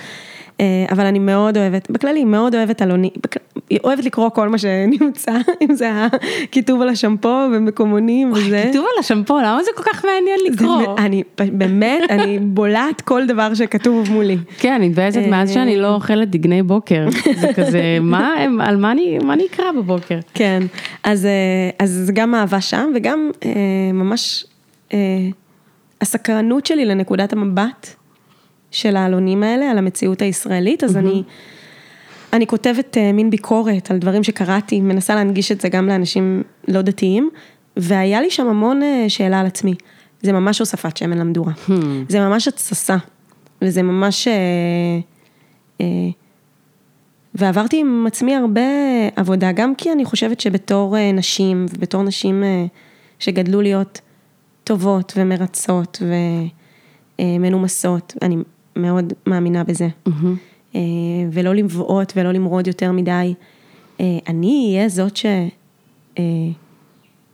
Speaker 1: אבל אני מאוד אוהבת, בכללי מאוד אוהבת אלונים, אוהבת לקרוא כל מה שנמצא, אם זה הכיתוב על השמפו ומקומונים וזה.
Speaker 2: כיתוב על השמפו, למה זה כל כך מעניין לקרוא?
Speaker 1: אני באמת, אני בולעת כל דבר שכתוב מולי.
Speaker 2: כן, אני מתבאסת מאז שאני לא אוכלת דגני בוקר. זה כזה, מה, על מה אני אקרא בבוקר?
Speaker 1: כן, אז זה גם אהבה שם וגם ממש הסקרנות שלי לנקודת המבט של העלונים האלה, על המציאות הישראלית, אז אני... אני כותבת uh, מין ביקורת על דברים שקראתי, מנסה להנגיש את זה גם לאנשים לא דתיים, והיה לי שם המון uh, שאלה על עצמי. זה ממש הוספת שמן למדורה. Hmm. זה ממש התססה, וזה ממש... Uh, ועברתי עם עצמי הרבה עבודה, גם כי אני חושבת שבתור נשים, ובתור נשים שגדלו להיות טובות ומרצות ומנומסות, אני מאוד מאמינה בזה. Mm-hmm. ולא לבעוט ולא למרוד יותר מדי. אה, אני אהיה זאת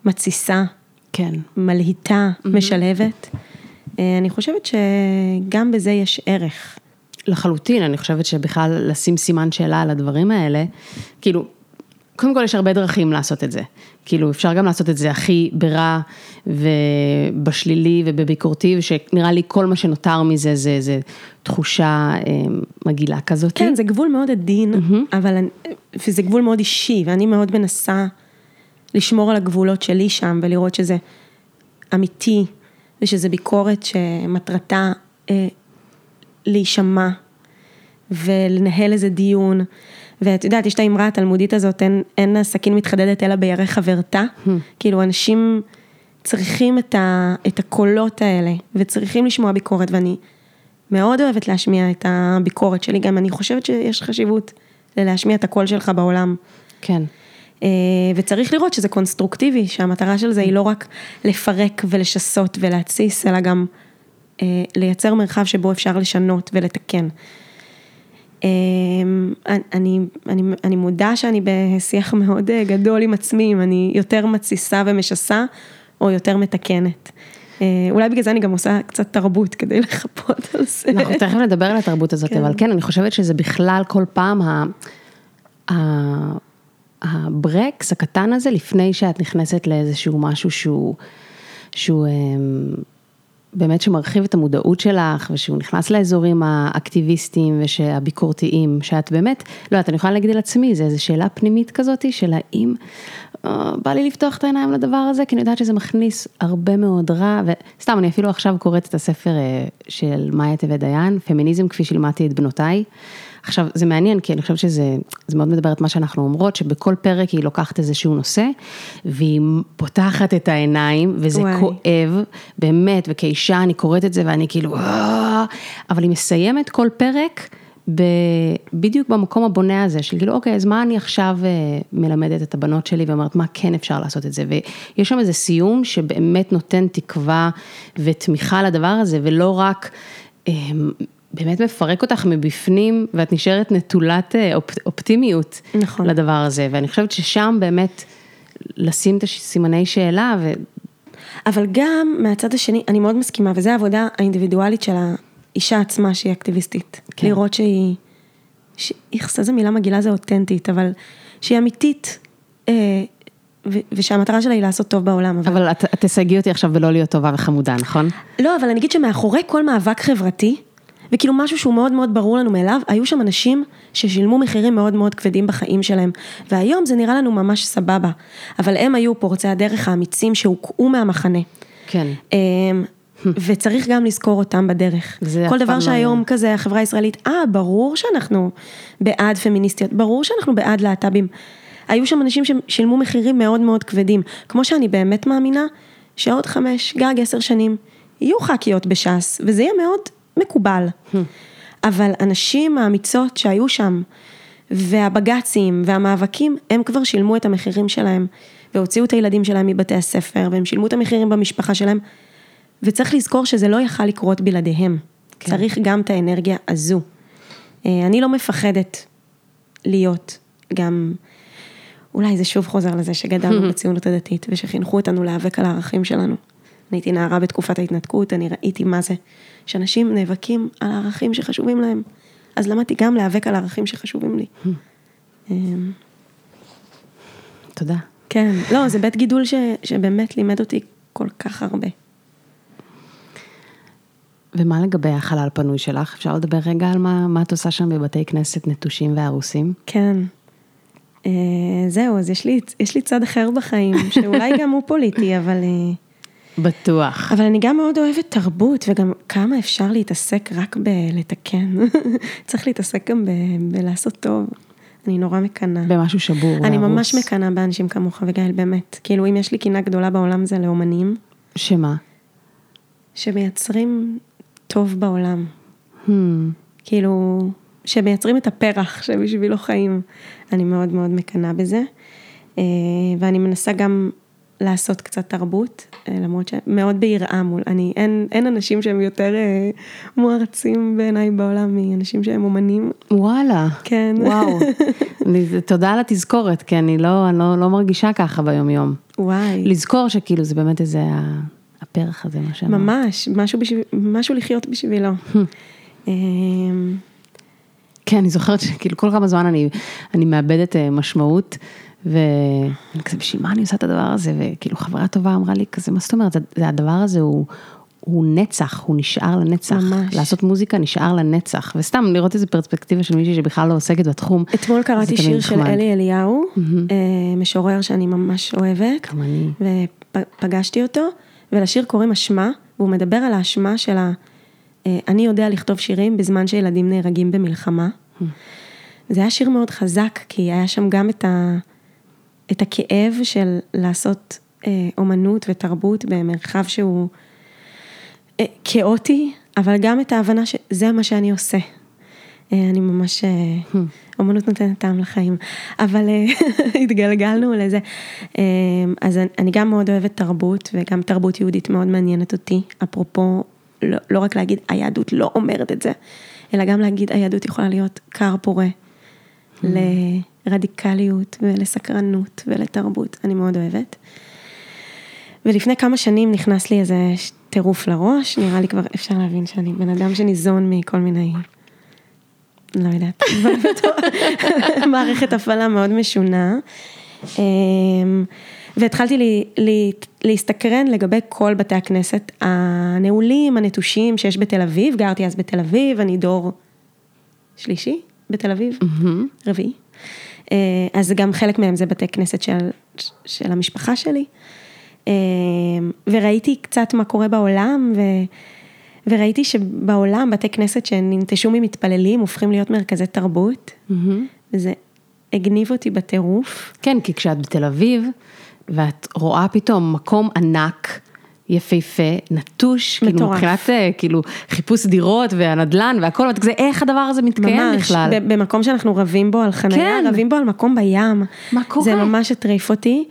Speaker 1: שמתסיסה, אה,
Speaker 2: כן.
Speaker 1: מלהיטה, mm-hmm. משלבת. אני חושבת שגם בזה יש ערך.
Speaker 2: לחלוטין, אני חושבת שבכלל לשים סימן שאלה על הדברים האלה, כאילו, קודם כל יש הרבה דרכים לעשות את זה. כאילו אפשר גם לעשות את זה הכי ברע ובשלילי ובביקורתי, ושנראה לי כל מה שנותר מזה זה, זה תחושה אה, מגעילה כזאת.
Speaker 1: כן, זה גבול מאוד עדין, mm-hmm. אבל, וזה גבול מאוד אישי, ואני מאוד מנסה לשמור על הגבולות שלי שם ולראות שזה אמיתי, ושזה ביקורת שמטרתה אה, להישמע ולנהל איזה דיון. ואת יודעת, יש את האמרה התלמודית הזאת, אין, אין הסכין מתחדדת אלא בירך חברתה. Hmm. כאילו, אנשים צריכים את, ה, את הקולות האלה, וצריכים לשמוע ביקורת, ואני מאוד אוהבת להשמיע את הביקורת שלי, גם אני חושבת שיש חשיבות ללהשמיע את הקול שלך בעולם.
Speaker 2: כן.
Speaker 1: אה, וצריך לראות שזה קונסטרוקטיבי, שהמטרה של זה היא לא רק לפרק ולשסות ולהתסיס, אלא גם אה, לייצר מרחב שבו אפשר לשנות ולתקן. אמ, אני, אני, אני מודה שאני בשיח מאוד אה, גדול עם עצמי, אם אני יותר מתסיסה ומשסה, או יותר מתקנת. אה, אולי בגלל זה אני גם עושה קצת תרבות כדי לחפות על זה.
Speaker 2: אנחנו תכף נדבר על התרבות הזאת, כן. אבל כן, אני חושבת שזה בכלל כל פעם ה... ה... הברקס הקטן הזה, לפני שאת נכנסת לאיזשהו משהו שהוא, שהוא אמ, באמת שמרחיב את המודעות שלך, ושהוא נכנס לאזורים האקטיביסטיים ושהביקורתיים, שאת באמת, לא יודעת, אני יכולה להגיד על עצמי, זה איזו שאלה פנימית כזאת, של האם אה, בא לי לפתוח את העיניים לדבר הזה, כי אני יודעת שזה מכניס הרבה מאוד רע, וסתם, אני אפילו עכשיו קוראת את הספר אה, של מאיה טבת דיין, פמיניזם כפי שלימדתי את בנותיי. עכשיו, זה מעניין, כי אני חושבת שזה זה מאוד מדבר את מה שאנחנו אומרות, שבכל פרק היא לוקחת איזשהו נושא, והיא פותחת את העיניים, וזה וואי. כואב, באמת, וכאישה אני קוראת את זה ואני כאילו, אה", אבל היא מסיימת כל פרק. ב, בדיוק במקום הבונה הזה, של כאילו, אוקיי, אז מה אני עכשיו אה, מלמדת את הבנות שלי ואומרת, מה כן אפשר לעשות את זה, ויש שם איזה סיום שבאמת נותן תקווה ותמיכה לדבר הזה, ולא רק אה, באמת מפרק אותך מבפנים, ואת נשארת נטולת אה, אופ, אופטימיות נכון. לדבר הזה, ואני חושבת ששם באמת לשים את הסימני שאלה. ו...
Speaker 1: אבל גם מהצד השני, אני מאוד מסכימה, וזו העבודה האינדיבידואלית של האישה עצמה שהיא אקטיביסטית. כן. לראות שהיא, איך איזה מילה מגעילה זה אותנטית, אבל שהיא אמיתית. אה, ושהמטרה שלה היא לעשות טוב בעולם.
Speaker 2: אבל, אבל את, את תסייגי אותי עכשיו בלא להיות טובה וחמודה, נכון?
Speaker 1: לא, אבל אני אגיד שמאחורי כל מאבק חברתי, וכאילו משהו שהוא מאוד מאוד ברור לנו מאליו, היו שם אנשים ששילמו מחירים מאוד מאוד כבדים בחיים שלהם, והיום זה נראה לנו ממש סבבה, אבל הם היו פורצי הדרך האמיצים שהוקעו מהמחנה.
Speaker 2: כן.
Speaker 1: אמ, וצריך גם לזכור אותם בדרך. כל דבר לא שהיום לא... כזה החברה הישראלית, אה, ברור שאנחנו בעד פמיניסטיות, ברור שאנחנו בעד להט"בים. היו שם אנשים ששילמו מחירים מאוד מאוד כבדים, כמו שאני באמת מאמינה שעוד חמש, גג עשר שנים, יהיו ח"כיות בש"ס, וזה יהיה מאוד מקובל. אבל הנשים האמיצות שהיו שם, והבג"צים והמאבקים, הם כבר שילמו את המחירים שלהם, והוציאו את הילדים שלהם מבתי הספר, והם שילמו את המחירים במשפחה שלהם, וצריך לזכור שזה לא יכל לקרות בלעדיהם. כן. צריך גם את האנרגיה הזו. אה, אני לא מפחדת להיות גם, אולי זה שוב חוזר לזה שגדלנו בציונות הדתית, ושחינכו אותנו להיאבק על הערכים שלנו. אני הייתי נערה בתקופת ההתנתקות, אני ראיתי מה זה, שאנשים נאבקים על הערכים שחשובים להם. אז למדתי גם להיאבק על הערכים שחשובים לי. אמ,
Speaker 2: תודה.
Speaker 1: כן, לא, זה בית גידול ש, שבאמת לימד אותי כל כך הרבה.
Speaker 2: ומה לגבי החלל פנוי שלך? אפשר לדבר רגע על מה, מה את עושה שם בבתי כנסת נטושים והרוסים?
Speaker 1: כן. אה, זהו, אז יש לי, יש לי צד אחר בחיים, שאולי גם הוא פוליטי, אבל... אה,
Speaker 2: בטוח.
Speaker 1: אבל אני גם מאוד אוהבת תרבות, וגם כמה אפשר להתעסק רק בלתקן. צריך להתעסק גם ב, בלעשות טוב. אני נורא מקנאה.
Speaker 2: במשהו שבור.
Speaker 1: אני
Speaker 2: והרוס.
Speaker 1: ממש מקנאה באנשים כמוך, וגאל, באמת. כאילו, אם יש לי קינה גדולה בעולם זה לאומנים,
Speaker 2: שמה?
Speaker 1: שמייצרים טוב בעולם.
Speaker 2: Hmm.
Speaker 1: כאילו, שמייצרים את הפרח שבשבילו חיים. אני מאוד מאוד מקנאה בזה. אה, ואני מנסה גם לעשות קצת תרבות, אה, למרות שמאוד ביראה מול, אני, אין, אין אנשים שהם יותר אה, מוערצים בעיניי בעולם מאנשים שהם אומנים.
Speaker 2: וואלה.
Speaker 1: כן.
Speaker 2: וואו. אני- תודה על התזכורת, כי אני לא, אני לא, לא מרגישה ככה ביום-יום.
Speaker 1: וואי.
Speaker 2: לזכור שכאילו זה באמת איזה הפרח הזה, מה שאמרת.
Speaker 1: ממש, משהו, בשביל, משהו לחיות בשבילו. אה,
Speaker 2: כן, אני זוכרת שכאילו כל כמה זמן אני, אני מאבדת אה, משמעות, ואני כזה, בשביל מה אני עושה את הדבר הזה? וכאילו חברה טובה אמרה לי כזה, מה זאת אומרת, זה, הדבר הזה הוא, הוא נצח, הוא נשאר לנצח.
Speaker 1: ממש.
Speaker 2: לעשות מוזיקה נשאר לנצח, וסתם לראות איזה פרספקטיבה של מישהי שבכלל לא עוסקת בתחום.
Speaker 1: אתמול קראתי שיר של
Speaker 2: נחמד.
Speaker 1: אלי אליהו, אה, משורר שאני ממש אוהבת.
Speaker 2: גם אני.
Speaker 1: ופגשתי אותו, ולשיר קוראים אשמה, והוא מדבר על האשמה של ה... אה, אני יודע לכתוב שירים בזמן שילדים נהרגים במלחמה. זה היה שיר מאוד חזק, כי היה שם גם את, ה... את הכאב של לעשות אה, אומנות ותרבות במרחב שהוא אה, כאוטי, אבל גם את ההבנה שזה מה שאני עושה. אה, אני ממש, אה, אומנות נותנת טעם לחיים, אבל התגלגלנו לזה. אז אני גם מאוד אוהבת תרבות, וגם תרבות יהודית מאוד מעניינת אותי, אפרופו, לא, לא רק להגיד היהדות לא אומרת את זה, אלא גם להגיד היהדות יכולה להיות כר פורה לרדיקליות ולסקרנות ולתרבות, אני מאוד אוהבת. ולפני כמה שנים נכנס לי איזה טירוף לראש, נראה לי כבר אפשר להבין שאני בן אדם שניזון מכל מיני, לא יודעת, מערכת הפעלה מאוד משונה. אמ, והתחלתי לי, לי, להסתקרן לגבי כל בתי הכנסת הנעולים, הנטושים שיש בתל אביב, גרתי אז בתל אביב, אני דור שלישי בתל אביב, רביעי. אה, אז גם חלק מהם זה בתי כנסת של, של המשפחה שלי. אה, וראיתי קצת מה קורה בעולם, ו, וראיתי שבעולם בתי כנסת שננטשו ממתפללים הופכים להיות מרכזי תרבות, וזה הגניב אותי בטירוף.
Speaker 2: כן, כי כשאת בתל אביב, ואת רואה פתאום מקום ענק, יפהפה, נטוש, כאילו
Speaker 1: מטורף.
Speaker 2: מבחינת אה, כאילו חיפוש דירות והנדלן והכל, ואת כזה, איך הדבר הזה מתקיים
Speaker 1: ממש,
Speaker 2: בכלל?
Speaker 1: ב- במקום שאנחנו רבים בו על חניה,
Speaker 2: כן.
Speaker 1: רבים בו על מקום בים.
Speaker 2: מה קורה?
Speaker 1: זה ממש הטריף אותי,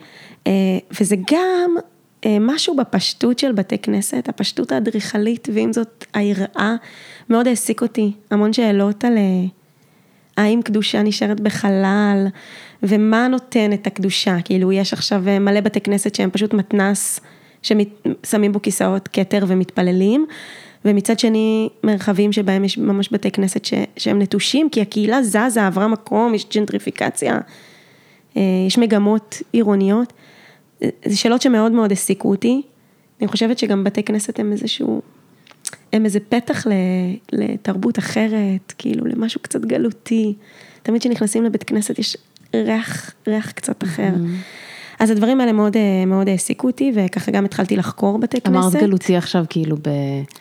Speaker 1: אה, וזה גם אה, משהו בפשטות של בתי כנסת, הפשטות האדריכלית, ועם זאת היראה, מאוד העסיק אותי, המון שאלות על האם קדושה נשארת בחלל, ומה נותן את הקדושה, כאילו יש עכשיו מלא בתי כנסת שהם פשוט מתנס, ששמים בו כיסאות כתר ומתפללים, ומצד שני מרחבים שבהם יש ממש בתי כנסת ש, שהם נטושים, כי הקהילה זזה, עברה מקום, יש ג'נטריפיקציה, אה, יש מגמות עירוניות. אה, זה שאלות שמאוד מאוד העסיקו אותי. אני חושבת שגם בתי כנסת הם איזשהו, הם איזה פתח לתרבות אחרת, כאילו למשהו קצת גלותי. תמיד כשנכנסים לבית כנסת יש ריח, ריח קצת אחר. אז הדברים האלה מאוד, אה, מאוד העסיקו אותי, וככה גם התחלתי לחקור בתי כנסת.
Speaker 2: אמרת גלותי עכשיו כאילו ב...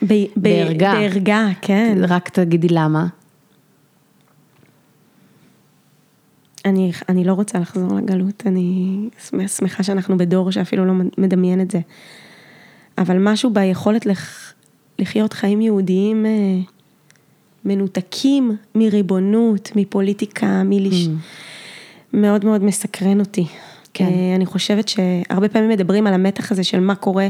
Speaker 1: ב, ב,
Speaker 2: בערגה.
Speaker 1: בערגה, כן.
Speaker 2: רק תגידי למה.
Speaker 1: אני, אני לא רוצה לחזור לגלות, אני שמחה שאנחנו בדור שאפילו לא מדמיין את זה. אבל משהו ביכולת לח, לחיות חיים יהודיים אה, מנותקים מריבונות, מפוליטיקה, מלש... מאוד מאוד מסקרן אותי.
Speaker 2: כן.
Speaker 1: אה, אני חושבת שהרבה פעמים מדברים על המתח הזה של מה קורה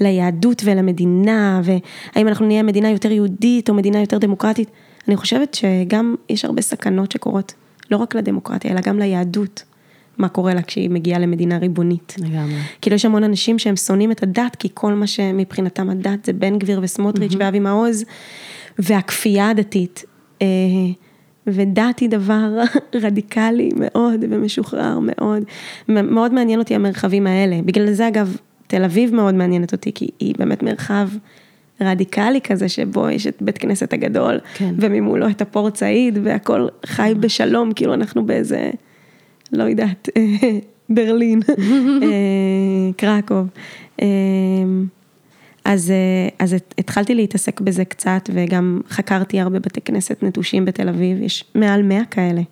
Speaker 1: ליהדות ולמדינה, והאם אנחנו נהיה מדינה יותר יהודית או מדינה יותר דמוקרטית. אני חושבת שגם יש הרבה סכנות שקורות, לא רק לדמוקרטיה, אלא גם ליהדות, מה קורה לה כשהיא מגיעה למדינה ריבונית.
Speaker 2: לגמרי.
Speaker 1: כאילו יש המון אנשים שהם שונאים את הדת, כי כל מה שמבחינתם הדת זה בן גביר וסמוטריץ' ואבי מעוז, והכפייה הדתית. אה, ודת היא דבר רדיקלי מאוד ומשוחרר מאוד. מאוד מעניין אותי המרחבים האלה. בגלל זה אגב, תל אביב מאוד מעניינת אותי, כי היא באמת מרחב רדיקלי כזה, שבו יש את בית כנסת הגדול,
Speaker 2: כן.
Speaker 1: וממולו את הפורט סעיד, והכל חי בשלום, כאילו אנחנו באיזה, לא יודעת, ברלין, אה, קרקוב. אה, אז, אז התחלתי להתעסק בזה קצת, וגם חקרתי הרבה בתי כנסת נטושים בתל אביב, יש מעל 100 כאלה.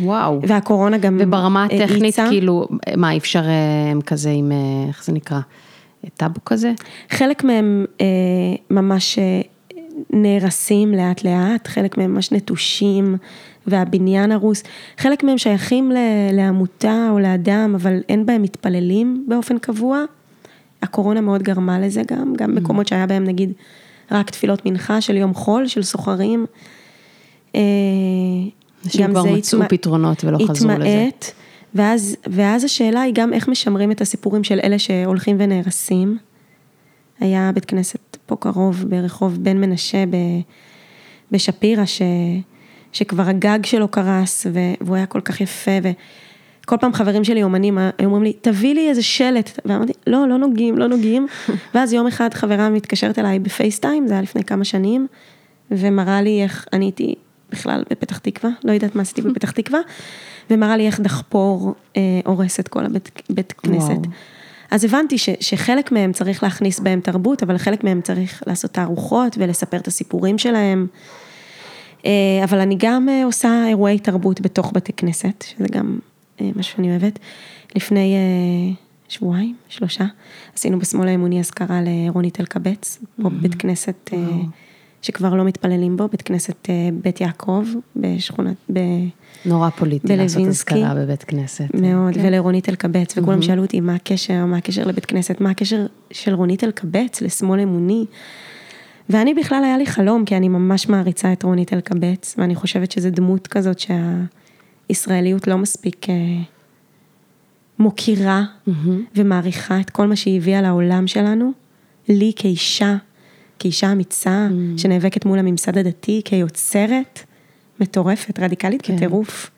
Speaker 2: וואו.
Speaker 1: והקורונה גם
Speaker 2: וברמה הטכנית,
Speaker 1: האיצה.
Speaker 2: כאילו, מה, אי אפשר אה, הם כזה עם, אה, איך זה נקרא? טאבו כזה?
Speaker 1: חלק מהם אה, ממש נהרסים לאט לאט, חלק מהם ממש נטושים והבניין הרוס, חלק מהם שייכים לעמותה או לאדם, אבל אין בהם מתפללים באופן קבוע. הקורונה מאוד גרמה לזה גם, גם מקומות שהיה בהם נגיד רק תפילות מנחה של יום חול, של סוחרים. אה,
Speaker 2: אנשים כבר מצאו
Speaker 1: התמע-
Speaker 2: פתרונות ולא חזרו לזה.
Speaker 1: התמעט, ואז, ואז השאלה היא גם איך משמרים את הסיפורים של אלה שהולכים ונהרסים. היה בית כנסת פה קרוב, ברחוב בן מנשה ב, בשפירא, ש, שכבר הגג שלו קרס, ו, והוא היה כל כך יפה, וכל פעם חברים שלי אומנים היו אומרים לי, תביא לי איזה שלט, ואמרתי, לא, לא נוגעים, לא נוגעים. ואז יום אחד חברה מתקשרת אליי בפייסטיים, זה היה לפני כמה שנים, ומראה לי איך, אני הייתי בכלל בפתח תקווה, לא יודעת מה עשיתי בפתח תקווה, ומראה לי איך דחפור אה, הורס את כל הבית בית כנסת.
Speaker 2: וואו.
Speaker 1: אז הבנתי ש, שחלק מהם צריך להכניס בהם תרבות, אבל חלק מהם צריך לעשות תערוכות ולספר את הסיפורים שלהם. אה, אבל אני גם אה, עושה אירועי תרבות בתוך בתי כנסת, שזה גם אה, משהו שאני אוהבת. לפני אה, שבועיים, שלושה, עשינו בשמאל האמוני אזכרה לרונית אלקבץ, פה בבית כנסת אה, שכבר לא מתפללים בו, בית כנסת אה, בית יעקב, בשכונת, ב...
Speaker 2: נורא פוליטי לעשות
Speaker 1: בלווינסקי.
Speaker 2: אזכרה בבית כנסת.
Speaker 1: מאוד,
Speaker 2: כן.
Speaker 1: ולרונית אלקבץ, וכולם שאלו אותי מה הקשר, מה הקשר לבית כנסת, מה הקשר של רונית אלקבץ לשמאל אמוני. ואני בכלל היה לי חלום, כי אני ממש מעריצה את רונית אלקבץ, ואני חושבת שזו דמות כזאת שהישראליות לא מספיק אה, מוקירה ומעריכה את כל מה שהיא הביאה לעולם שלנו, לי כאישה, כאישה אמיצה, שנאבקת מול הממסד הדתי, כיוצרת מטורפת, רדיקלית
Speaker 2: כן.
Speaker 1: בטירוף.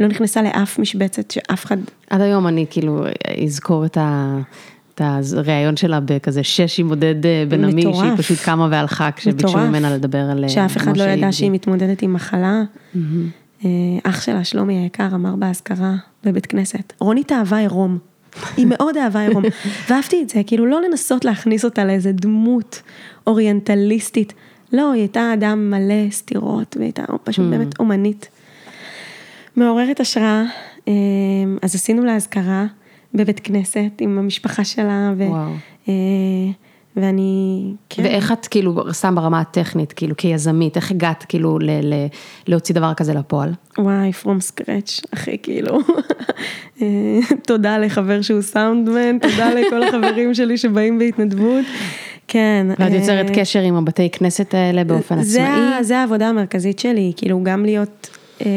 Speaker 1: לא נכנסה לאף משבצת שאף אחד,
Speaker 2: עד היום אני כאילו אזכור את ה... את הראיון שלה בכזה שש עם עודד אה, בן עמי, שהיא. פשוט קמה והלכה כשביקשו. ממנה לדבר על אה,
Speaker 1: שאף אחד לא ידע. שהיא מתמודדת עם מחלה. אה, אח שלה, שלומי היקר, אמר באזכרה בבית כנסת, רונית אהבה עירום. היא מאוד אהבה עירום. ואהבתי את זה, כאילו לא לנסות להכניס אותה לאיזה דמות אוריינטליסטית. לא, היא הייתה אדם מלא סתירות, והיא הייתה פשוט באמת אומנית. מעוררת השראה, אה, אז עשינו לה אזכרה בבית כנסת עם המשפחה שלה, ו,
Speaker 2: וואו.
Speaker 1: ואני, כן.
Speaker 2: ואיך את כאילו, סתם ברמה הטכנית, כאילו כיזמית, איך הגעת כאילו ל- ל- להוציא דבר כזה לפועל?
Speaker 1: וואי, from scratch, אחי, כאילו. אה, תודה לחבר שהוא סאונדמן, תודה לכל החברים שלי שבאים בהתנדבות. כן.
Speaker 2: ואת
Speaker 1: אה,
Speaker 2: יוצרת קשר עם הבתי כנסת האלה באופן
Speaker 1: זה,
Speaker 2: עצמאי?
Speaker 1: ה- זה העבודה המרכזית שלי, כאילו גם להיות, אה,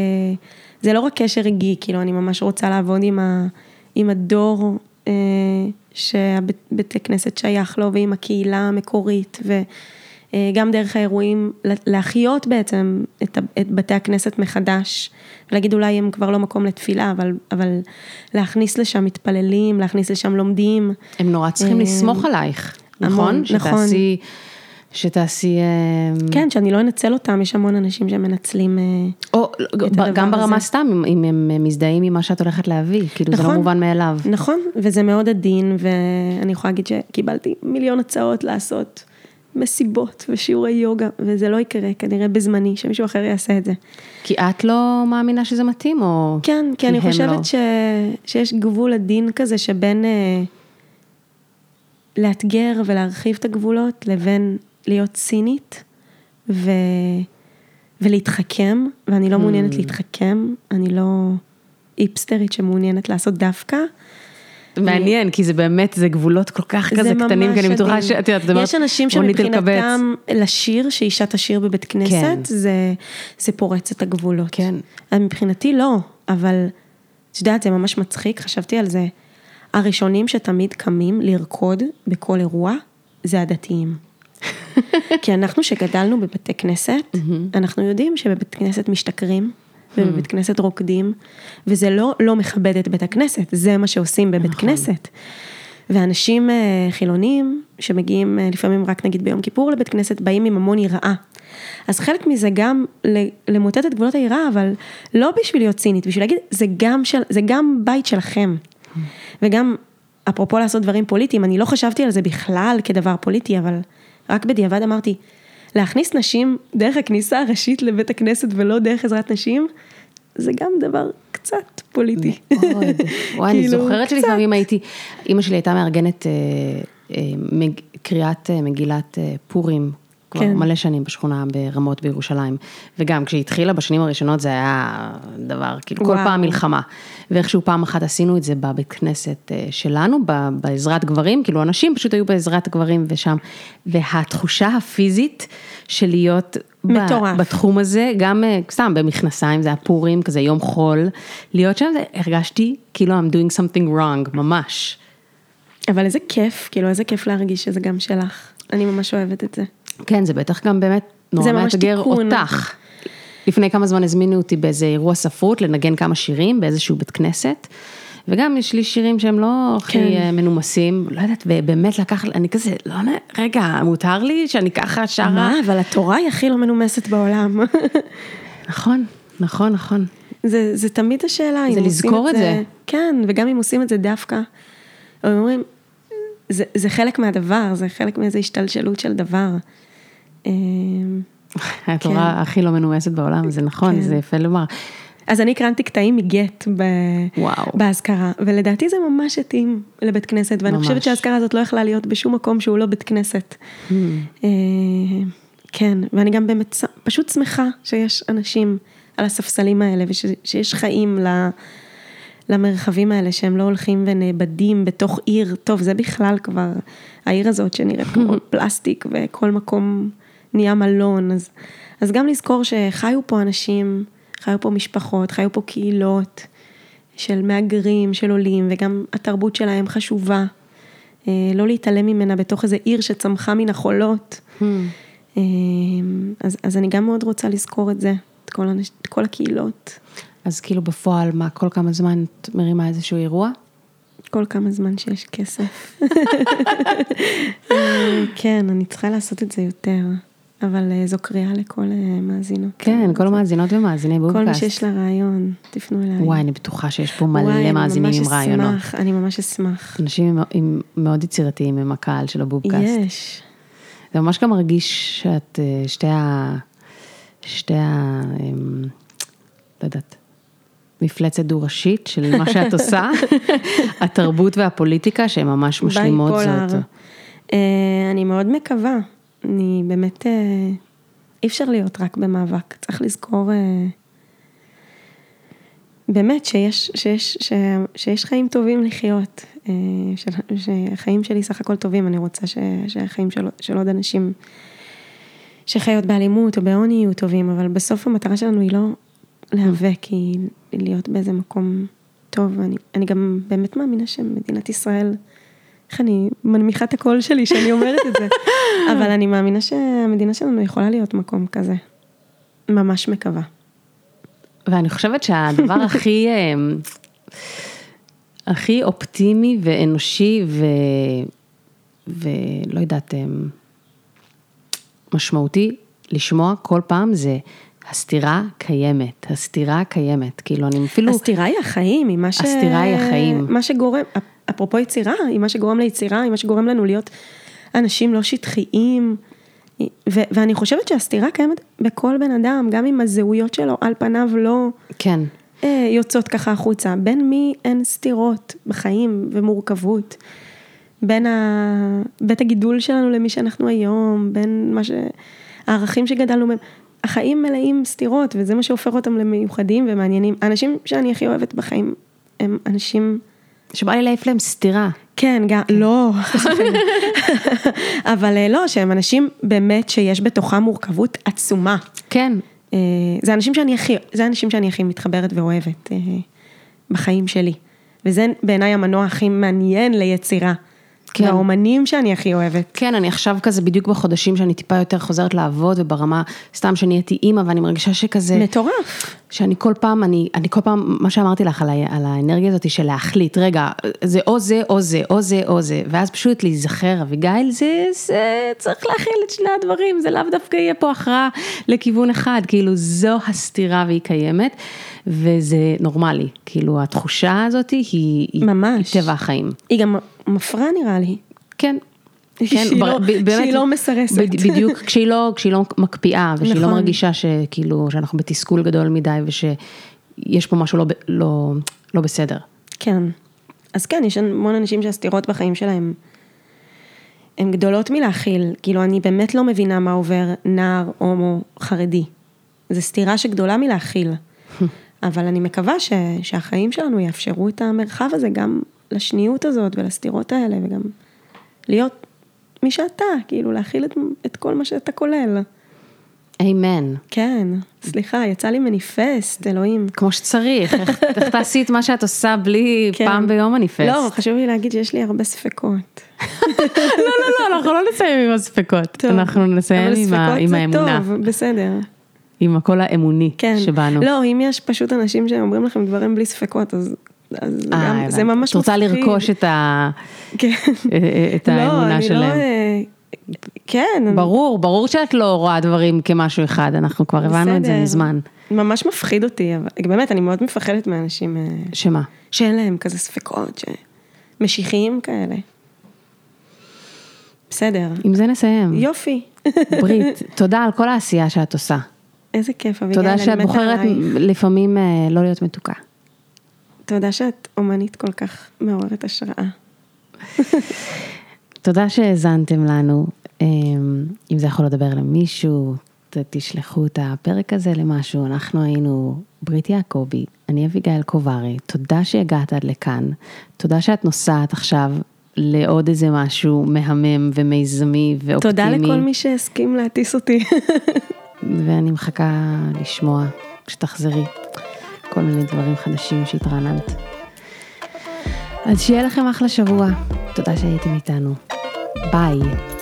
Speaker 1: זה לא רק קשר רגעי, כאילו אני ממש רוצה לעבוד עם, ה, עם הדור אה, שהבית כנסת שייך לו ועם הקהילה המקורית וגם דרך האירועים לה- להחיות בעצם את, את בתי הכנסת מחדש, להגיד אולי הם כבר לא מקום לתפילה, אבל, אבל להכניס לשם מתפללים, להכניס לשם לומדים.
Speaker 2: הם נורא צריכים
Speaker 1: אה,
Speaker 2: לסמוך עלייך, נכון?
Speaker 1: נכון.
Speaker 2: שתעשי, שתעשי, אה,
Speaker 1: כן, שאני לא אנצל אותם, יש המון אנשים שמנצלים. אה,
Speaker 2: או
Speaker 1: הדבר
Speaker 2: גם ברמה
Speaker 1: הזה.
Speaker 2: סתם, אם- הם מזדהים עם מה שאת הולכת להביא, כאילו זה לא
Speaker 1: נכון.
Speaker 2: מובן מאליו.
Speaker 1: נכון, וזה מאוד עדין, ואני יכולה להגיד שקיבלתי מיליון הצעות לעשות מסיבות ושיעורי יוגה, וזה לא יקרה כנראה בזמני, שמישהו אחר יעשה את זה.
Speaker 2: כי את לא מאמינה שזה מתאים, או...
Speaker 1: כן, כי אני
Speaker 2: הם לא?
Speaker 1: חושבת ש... שיש גבול עדין כזה שבין אה, לאתגר ולהרחיב את הגבולות, לבין להיות צינית ו... ולהתחכם, ואני לא מעוניינת
Speaker 2: Hmm.
Speaker 1: להתחכם, אני לא איפסטרית שמעוניינת לעשות דווקא.
Speaker 2: מעניין, כי זה באמת, זה גבולות כל כך
Speaker 1: זה
Speaker 2: כזה קטנים, כי אני בטוחה. שאת יודעת, את אומרת,
Speaker 1: יש אנשים. שמבחינתם לשיר, שאישה תשיר בבית כנסת,
Speaker 2: כן.
Speaker 1: זה, זה פורץ את הגבולות.
Speaker 2: כן.
Speaker 1: מבחינתי לא, אבל את יודעת, זה ממש מצחיק, חשבתי על זה. הראשונים שתמיד קמים לרקוד בכל אירוע, זה הדתיים. כי אנחנו שגדלנו בבתי כנסת, אנחנו יודעים שבבית כנסת משתכרים, ובבית כנסת רוקדים, וזה לא לא מכבד את בית הכנסת, זה מה שעושים בבית
Speaker 2: נכון.
Speaker 1: כנסת. ואנשים אה, חילונים, שמגיעים אה, לפעמים רק נגיד ביום כיפור לבית כנסת, באים עם המון יראה. אז חלק מזה גם למוטט את גבולות היראה, אבל לא בשביל להיות צינית, בשביל להגיד, זה גם, של, זה גם בית שלכם. וגם, אפרופו לעשות דברים פוליטיים, אני לא חשבתי על זה בכלל כדבר פוליטי, אבל רק בדיעבד אמרתי, להכניס נשים דרך הכניסה הראשית לבית הכנסת ולא דרך עזרת נשים, זה גם דבר קצת פוליטי.
Speaker 2: מאוד. וואי, אני
Speaker 1: כאילו,
Speaker 2: זוכרת. שלפעמים הייתי, אימא שלי הייתה מארגנת אה, אה, קריאת אה, מגילת פורים. כבר
Speaker 1: כן.
Speaker 2: מלא שנים בשכונה ברמות בירושלים. וגם כשהיא התחילה בשנים הראשונות זה היה דבר, כאילו כל
Speaker 1: וואו.
Speaker 2: פעם מלחמה. ואיכשהו פעם אחת עשינו את זה בבית כנסת אה, שלנו, בעזרת גברים, כאילו אנשים פשוט היו בעזרת גברים ושם. והתחושה הפיזית של להיות
Speaker 1: מטורף.
Speaker 2: בתחום הזה, גם אה, סתם במכנסיים, זה היה פורים, כזה יום חול, להיות שם, הרגשתי כאילו I'm doing something wrong, ממש.
Speaker 1: אבל איזה כיף, כאילו איזה כיף להרגיש שזה גם שלך. אני ממש אוהבת את זה.
Speaker 2: כן, זה בטח גם באמת נורא
Speaker 1: זה
Speaker 2: מאתגר. אותך. לפני כמה זמן הזמינו אותי באיזה אירוע ספרות לנגן כמה שירים באיזשהו בית כנסת. וגם יש לי שירים שהם לא הכי
Speaker 1: כן.
Speaker 2: אה, מנומסים, לא יודעת, ובאמת לקח, אני כזה, לא, רגע, מותר לי שאני ככה שרה?
Speaker 1: מה, אבל התורה היא הכי לא מנומסת בעולם.
Speaker 2: נכון, נכון, נכון.
Speaker 1: זה, זה תמיד השאלה, אם
Speaker 2: זה
Speaker 1: עושים
Speaker 2: לזכור את זה.
Speaker 1: כן, וגם אם עושים את זה דווקא, אומרים, זה, זה חלק מהדבר, זה חלק מאיזו השתלשלות של דבר. אמ,
Speaker 2: התורה הכי לא מנומסת בעולם, זה נכון,
Speaker 1: כן.
Speaker 2: זה יפה לומר.
Speaker 1: אז אני הקרנתי קטעים מגט ב...
Speaker 2: וואו.
Speaker 1: באזכרה, ולדעתי זה ממש התאים לבית כנסת, ואני
Speaker 2: ממש.
Speaker 1: חושבת שהאזכרה הזאת לא יכלה להיות בשום מקום שהוא לא בית כנסת.
Speaker 2: Hmm.
Speaker 1: אה, כן, ואני גם באמת פשוט שמחה שיש אנשים על הספסלים האלה, ושיש חיים ל... למרחבים האלה שהם לא הולכים ונאבדים בתוך עיר, טוב זה בכלל כבר, העיר הזאת שנראית כמו פלסטיק וכל מקום נהיה מלון, אז, אז גם לזכור שחיו פה אנשים, חיו פה משפחות, חיו פה קהילות של מהגרים, של עולים, וגם התרבות שלהם חשובה, אה, לא להתעלם ממנה בתוך איזה עיר שצמחה מן החולות. אה, אז, אז אני גם מאוד רוצה לזכור את זה, את כל. את כל הקהילות.
Speaker 2: אז כאילו בפועל, מה, כל כמה זמן את מרימה איזשהו אירוע?
Speaker 1: כל כמה זמן שיש כסף. כן, אני צריכה לעשות את זה יותר, אבל אה, זו קריאה לכל אה, מאזינות.
Speaker 2: כן, כל המאזינות ומאזיני בובקאסט.
Speaker 1: כל מי שיש לה רעיון, תפנו אליי.
Speaker 2: וואי, אני בטוחה שיש פה
Speaker 1: וואי,
Speaker 2: מלא
Speaker 1: אני
Speaker 2: מאזינים
Speaker 1: ממש
Speaker 2: עם רעיונות.
Speaker 1: אשמח, אני ממש אשמח.
Speaker 2: אנשים עם, עם, מאוד יצירתיים עם הקהל של הבובקאסט.
Speaker 1: יש.
Speaker 2: זה ממש גם מרגיש שאת אה, שתי ה... שתי ה... אמ, לא יודעת. מפלצת דו-ראשית של מה שאת עושה, התרבות והפוליטיקה שהן ממש משלימות. זאת.
Speaker 1: אה, אני מאוד מקווה, אני באמת, אה, אי אפשר להיות רק במאבק, צריך לזכור אה, באמת שיש, שיש, ש, שיש חיים טובים לחיות, אה, של, שהחיים שלי סך הכל טובים, אני רוצה ש, שהחיים של, של עוד אנשים שחיות באלימות או בעוני יהיו טובים, אבל בסוף המטרה שלנו היא לא להיאבק, היא להיות באיזה מקום טוב, ואני אני גם באמת מאמינה שמדינת ישראל, איך אני מנמיכה את הקול שלי שאני אומרת את זה, אבל אני מאמינה שהמדינה שלנו יכולה להיות מקום כזה. ממש מקווה.
Speaker 2: ואני חושבת שהדבר הכי, אמ, הכי אופטימי ואנושי ו... ולא יודעת, אמ, משמעותי לשמוע כל פעם זה הסתירה קיימת, הסתירה קיימת, כאילו אני אפילו,
Speaker 1: הסתירה היא החיים, היא מה ש...
Speaker 2: הסתירה היא החיים.
Speaker 1: מה שגורם, אפרופו יצירה, היא מה שגורם ליצירה, היא מה שגורם לנו להיות אנשים לא שטחיים. ו- ואני חושבת שהסתירה קיימת בכל בן אדם, גם אם הזהויות שלו על פניו לא
Speaker 2: כן,
Speaker 1: אה, יוצאות ככה החוצה. בין מי אין סתירות בחיים ומורכבות. בין ה... בית הגידול שלנו למי שאנחנו היום, בין מה ש... הערכים שגדלנו בהם. החיים מלאים סתירות, וזה מה שהופך אותם למיוחדים ומעניינים. האנשים שאני הכי אוהבת בחיים הם אנשים...
Speaker 2: שבא לי להעיף להם סתירה.
Speaker 1: כן, גם, לא, חס וחלילה. אבל אה, לא, שהם אנשים באמת שיש בתוכם מורכבות עצומה.
Speaker 2: כן,
Speaker 1: אה, זה אנשים שאני הכי, זה האנשים שאני הכי מתחברת ואוהבת אה, בחיים שלי. וזה בעיניי המנוע הכי מעניין ליצירה.
Speaker 2: כן.
Speaker 1: והאומנים שאני הכי אוהבת.
Speaker 2: כן, אני עכשיו כזה בדיוק בחודשים שאני טיפה יותר חוזרת לעבוד, וברמה, סתם שנהייתי אימא, ואני מרגישה שכזה,
Speaker 1: מטורף.
Speaker 2: שאני כל פעם, אני, אני כל פעם, מה שאמרתי לך על, ה, על האנרגיה הזאת של להחליט, רגע, זה או זה, או זה, או זה, או זה, ואז פשוט להיזכר, אביגיל, זה, זה, צריך להכיל את שני הדברים, זה לאו דווקא יהיה פה הכרעה לכיוון אחד, כאילו זו הסתירה והיא קיימת, וזה נורמלי, כאילו התחושה הזאת היא, היא,
Speaker 1: ממש.
Speaker 2: היא טבע החיים.
Speaker 1: היא גם מפרה נראה לי.
Speaker 2: כן.
Speaker 1: שהיא
Speaker 2: בר-
Speaker 1: לא-
Speaker 2: באמת,
Speaker 1: שהיא לא מסרסת.
Speaker 2: בד- בדיוק, כשהיא לא, כשהיא לא מקפיאה, ושהיא לא
Speaker 1: נכון.
Speaker 2: מרגישה שכאילו, שאנחנו בתסכול גדול מדי, ושיש פה משהו לא, לא, לא בסדר.
Speaker 1: כן. אז כן, יש המון אנשים שהסתירות בחיים שלהם הן גדולות מלהכיל. כאילו, אני באמת לא מבינה מה עובר נער הומו חרדי. זו סתירה שגדולה מלהכיל. אבל אני מקווה ש, שהחיים שלנו יאפשרו את המרחב הזה גם לשניות הזאת ולסתירות האלה, וגם להיות מי שאתה, כאילו להכיל את, את כל מה שאתה כולל.
Speaker 2: אמן.
Speaker 1: כן, סליחה, יצא לי מניפסט, אלוהים.
Speaker 2: כמו שצריך, איך, איך תעשי את מה שאת עושה בלי
Speaker 1: כן.
Speaker 2: פעם ביום מניפסט.
Speaker 1: לא, חשוב לי להגיד שיש לי הרבה ספקות.
Speaker 2: לא, לא, לא, אנחנו לא נסיים עם הספקות, אנחנו נסיים
Speaker 1: אבל
Speaker 2: עם, ה,
Speaker 1: ספקות
Speaker 2: עם
Speaker 1: זה
Speaker 2: האמונה,
Speaker 1: טוב, בסדר.
Speaker 2: עם הקול האמוני
Speaker 1: כן.
Speaker 2: שבנו.
Speaker 1: לא, אם יש פשוט אנשים שאומרים לכם דברים בלי ספקות, אז, אז
Speaker 2: אה,
Speaker 1: גם, זה. ממש
Speaker 2: את רוצה
Speaker 1: מפחיד.
Speaker 2: לרכוש את, ה,
Speaker 1: כן.
Speaker 2: את האמונה
Speaker 1: לא, אני
Speaker 2: שלהם.
Speaker 1: לא... אה, כן.
Speaker 2: ברור, ברור שאת לא רואה דברים כמשהו אחד, אנחנו כבר הבנו את זה. מזמן.
Speaker 1: ממש מפחיד אותי, אבל באמת, אני מאוד מפחדת מאנשים אה,
Speaker 2: שמה?
Speaker 1: שאין להם כזה ספקות, שמשיחיים כאלה. בסדר.
Speaker 2: עם זה נסיים.
Speaker 1: יופי.
Speaker 2: ברית, תודה על כל העשייה שאת עושה.
Speaker 1: איזה כיף, אביגיל,
Speaker 2: תודה
Speaker 1: אני
Speaker 2: שאת
Speaker 1: מתה
Speaker 2: בוחרת
Speaker 1: עלייך.
Speaker 2: לפעמים אה, לא להיות מתוקה.
Speaker 1: תודה שאת אומנית כל כך מעוררת השראה.
Speaker 2: תודה שהאזנתם לנו. אה, אם זה יכול לדבר למישהו, תשלחו את הפרק הזה למשהו. אנחנו היינו ברית יעקבי, אני אביגיל קוברי. תודה שהגעת עד לכאן. תודה שאת נוסעת עכשיו לעוד איזה משהו מהמם ומיזמי ואופטימי.
Speaker 1: תודה לכל מי שהסכים להטיס אותי.
Speaker 2: ואני מחכה לשמוע כשתחזרי כל מיני דברים חדשים שהתרעננת. אז שיהיה לכם אחלה שבוע. תודה שהייתם איתנו. ביי.